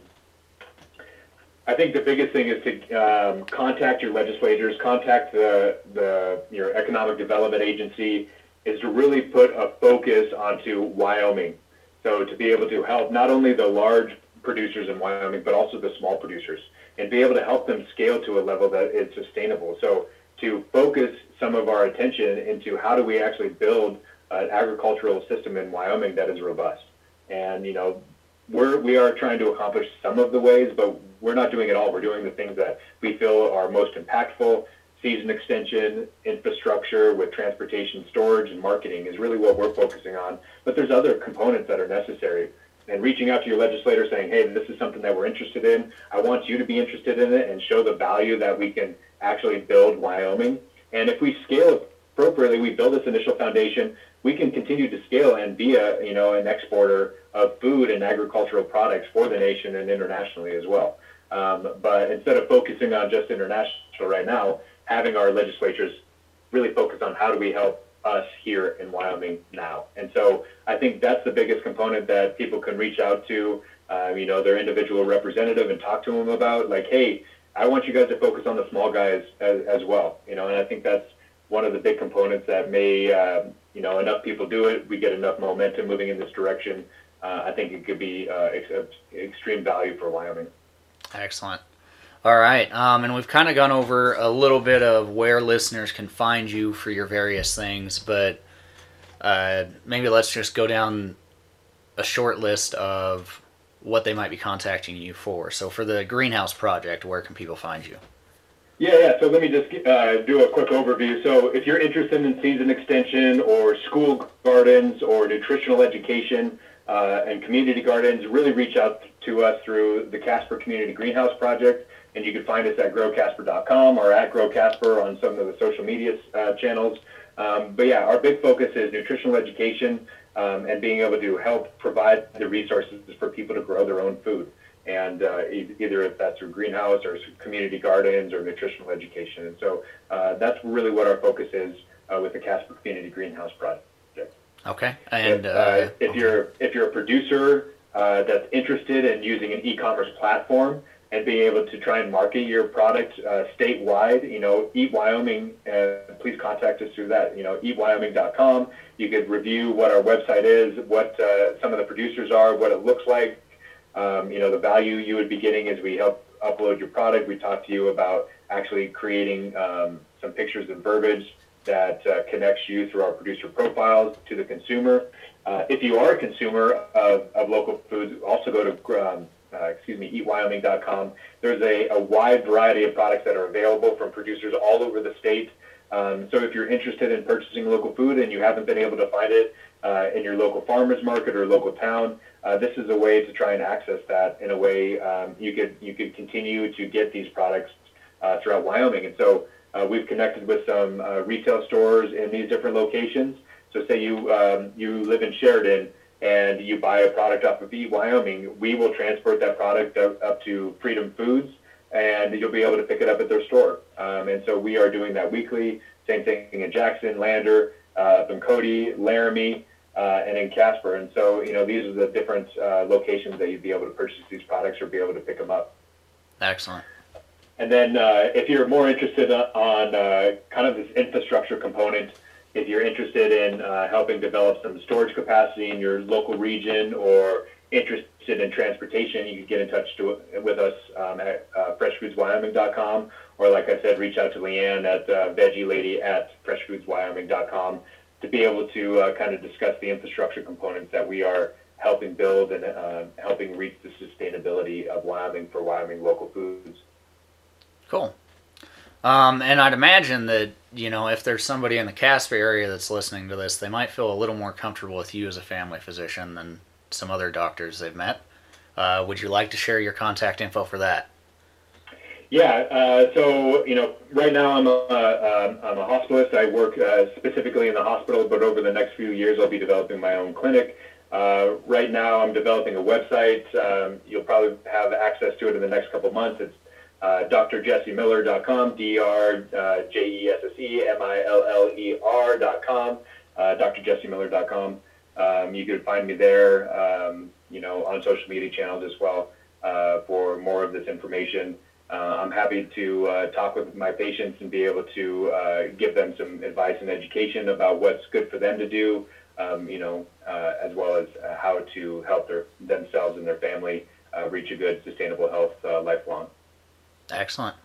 [SPEAKER 6] I think the biggest thing is to um, contact your legislators, contact the, the your economic development agency, is to really put a focus onto Wyoming. So to be able to help not only the large producers in Wyoming, but also the small producers, and be able to help them scale to a level that is sustainable. So to focus some of our attention into how do we actually build an agricultural system in Wyoming that is robust. And you know, we're we are trying to accomplish some of the ways, but we're not doing it all. We're doing the things that we feel are most impactful. Season extension, infrastructure with transportation, storage, and marketing is really what we're focusing on. But there's other components that are necessary and reaching out to your legislator saying, hey, this is something that we're interested in. I want you to be interested in it and show the value that we can actually build Wyoming. And if we scale appropriately, we build this initial foundation, we can continue to scale and be a, you know, an exporter of food and agricultural products for the nation and internationally as well. Um, but instead of focusing on just international right now, having our legislatures really focus on how do we help us here in Wyoming now. And so I think that's the biggest component that people can reach out to, uh, you know, their individual representative and talk to them about, like, hey, I want you guys to focus on the small guys as, as well, you know, and I think that's one of the big components that may, uh, you know, enough people do it, we get enough momentum moving in this direction. Uh, I think it could be uh, ex- extreme value for Wyoming.
[SPEAKER 5] Excellent. All right, um, and we've kind of gone over a little bit of where listeners can find you for your various things, but uh, maybe let's just go down a short list of what they might be contacting you for. So, for the greenhouse project, where can people find you?
[SPEAKER 6] Yeah, yeah. So let me just uh, do a quick overview. So if you're interested in season extension or school gardens or nutritional education uh, and community gardens, really reach out to us through the Casper Community Greenhouse Project and you can find us at growcasper.com or at growcasper on some of the social media uh, channels. Um, but yeah, our big focus is nutritional education um, and being able to help provide the resources for people to grow their own food. And uh, e- either if that's through greenhouse or community gardens or nutritional education. And so uh, that's really what our focus is uh, with the Casper Community Greenhouse Project.
[SPEAKER 5] Okay. And
[SPEAKER 6] if,
[SPEAKER 5] uh,
[SPEAKER 6] if you're if you're a producer uh, that's interested in using an e-commerce platform and being able to try and market your product uh, statewide, you know, Eat Wyoming, uh, please contact us through that. You know, eatwyoming.com. You could review what our website is, what uh, some of the producers are, what it looks like. Um, you know, the value you would be getting as we help upload your product. We talk to you about actually creating um, some pictures and verbiage that uh, connects you through our producer profiles to the consumer. Uh, if you are a consumer of, of local foods, also go to um, uh, excuse me, eatwyoming.com. There's a, a wide variety of products that are available from producers all over the state. Um, so if you're interested in purchasing local food and you haven't been able to find it uh, in your local farmers market or local town, uh, this is a way to try and access that in a way um, you could you could continue to get these products uh, throughout Wyoming. And so uh, we've connected with some uh, retail stores in these different locations. So say you um, you live in Sheridan and you buy a product off of Eat Wyoming, we will transport that product up, up to Freedom Foods, and you'll be able to pick it up at their store. Um, and so we are doing that weekly. Same thing in Jackson, Lander, uh, in Cody, Laramie, uh, and in Casper. And so you know these are the different uh, locations that you'd be able to purchase these products or be able to pick them up.
[SPEAKER 5] excellent.
[SPEAKER 6] And then uh, if you're more interested on uh, kind of this infrastructure component, if you're interested in uh, helping develop some storage capacity in your local region or interested in transportation, you can get in touch to, with us um, at uh, freshfoodswyoming.com or like I said, reach out to Leanne at uh, veggielady at freshfoodswyoming.com to be able to uh, kind of discuss the infrastructure components that we are helping build and uh, helping reach the sustainability of Wyoming for Wyoming local foods.
[SPEAKER 5] Cool. Um, and I'd imagine that you know if there's somebody in the Casper area that's listening to this, they might feel a little more comfortable with you as a family physician than some other doctors they've met. Uh, would you like to share your contact info for that?
[SPEAKER 6] Yeah, uh, so you know, right now I'm a uh, I'm a hospitalist. I work uh, specifically in the hospital, but over the next few years I'll be developing my own clinic. Uh, right now I'm developing a website. Um, you'll probably have access to it in the next couple months. It's uh, drjessemiller.com, D-R-J-E-S-S-E-M-I-L-L-E-R.com, drjessemiller.com. Um, you can find me there, um, you know, on social media channels as well uh, for more of this information. Uh, I'm happy to uh, talk with my patients and be able to uh, give them some advice and education about what's good for them to do, um, you know, uh, as well as uh, how to help their, themselves and their family reach a good, sustainable health lifelong.
[SPEAKER 5] Excellent.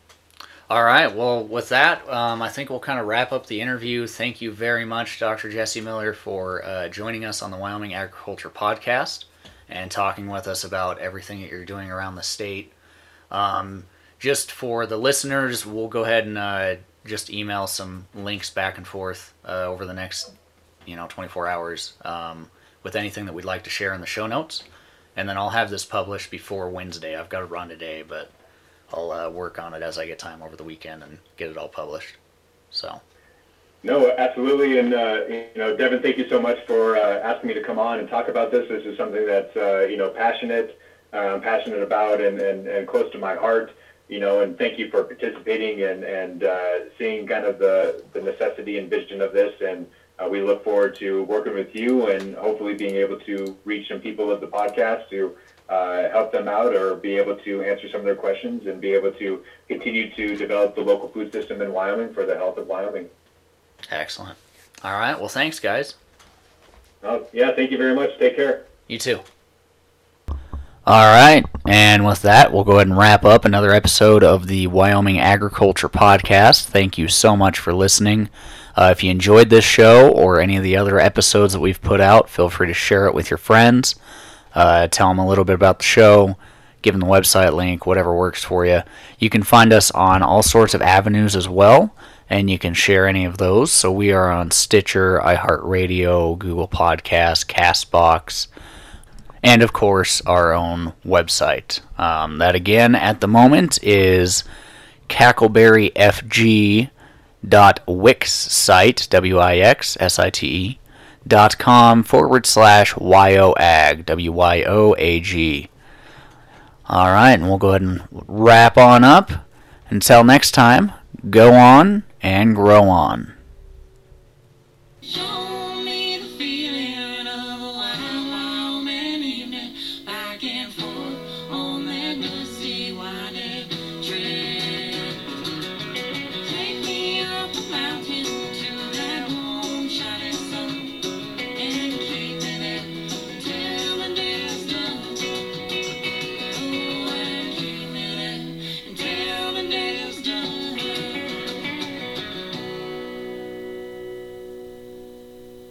[SPEAKER 5] All right. Well, with that, um, I think we'll kind of wrap up the interview. Thank you very much, Dr. Jesse Miller, for uh, joining us on the Wyoming Agriculture Podcast and talking with us about everything that you're doing around the state. Um, just for the listeners, we'll go ahead and uh, just email some links back and forth uh, over the next, you know, 24 hours um, with anything that we'd like to share in the show notes. And then I'll have this published before Wednesday. I've got to run today, but I'll uh, work on it as I get time over the weekend and get it all published. So,
[SPEAKER 6] No, absolutely. And, uh, you know, Devin, thank you so much for uh, asking me to come on and talk about this. This is something that's, uh, you know, passionate, um, passionate about and, and, and close to my heart, you know, and thank you for participating and, and uh, seeing kind of the, the necessity and vision of this. And uh, we look forward to working with you and hopefully being able to reach some people of the podcast to uh, help them out or be able to answer some of their questions and be able to continue to develop the local food system in Wyoming for the health of Wyoming.
[SPEAKER 5] excellent. All right. Well, thanks, guys.
[SPEAKER 6] Oh, yeah, thank you very much. Take care.
[SPEAKER 5] You too. All right. And with that, we'll go ahead and wrap up another episode of the Wyoming Agriculture Podcast. Thank you so much for listening. Uh, if you enjoyed this show or any of the other episodes that we've put out, feel free to share it with your friends. Uh, tell them a little bit about the show. Give them the website link, whatever works for you. You can find us on all sorts of avenues as well, and you can share any of those. So we are on Stitcher, iHeartRadio, Google Podcast, Castbox, and of course our own website. Um, that again at the moment is cackleberryfg.wix site w i x s i t e dot com forward slash YOAG, W Y O A G. All right, and we'll go ahead and wrap on up. Until next time, go on and grow on.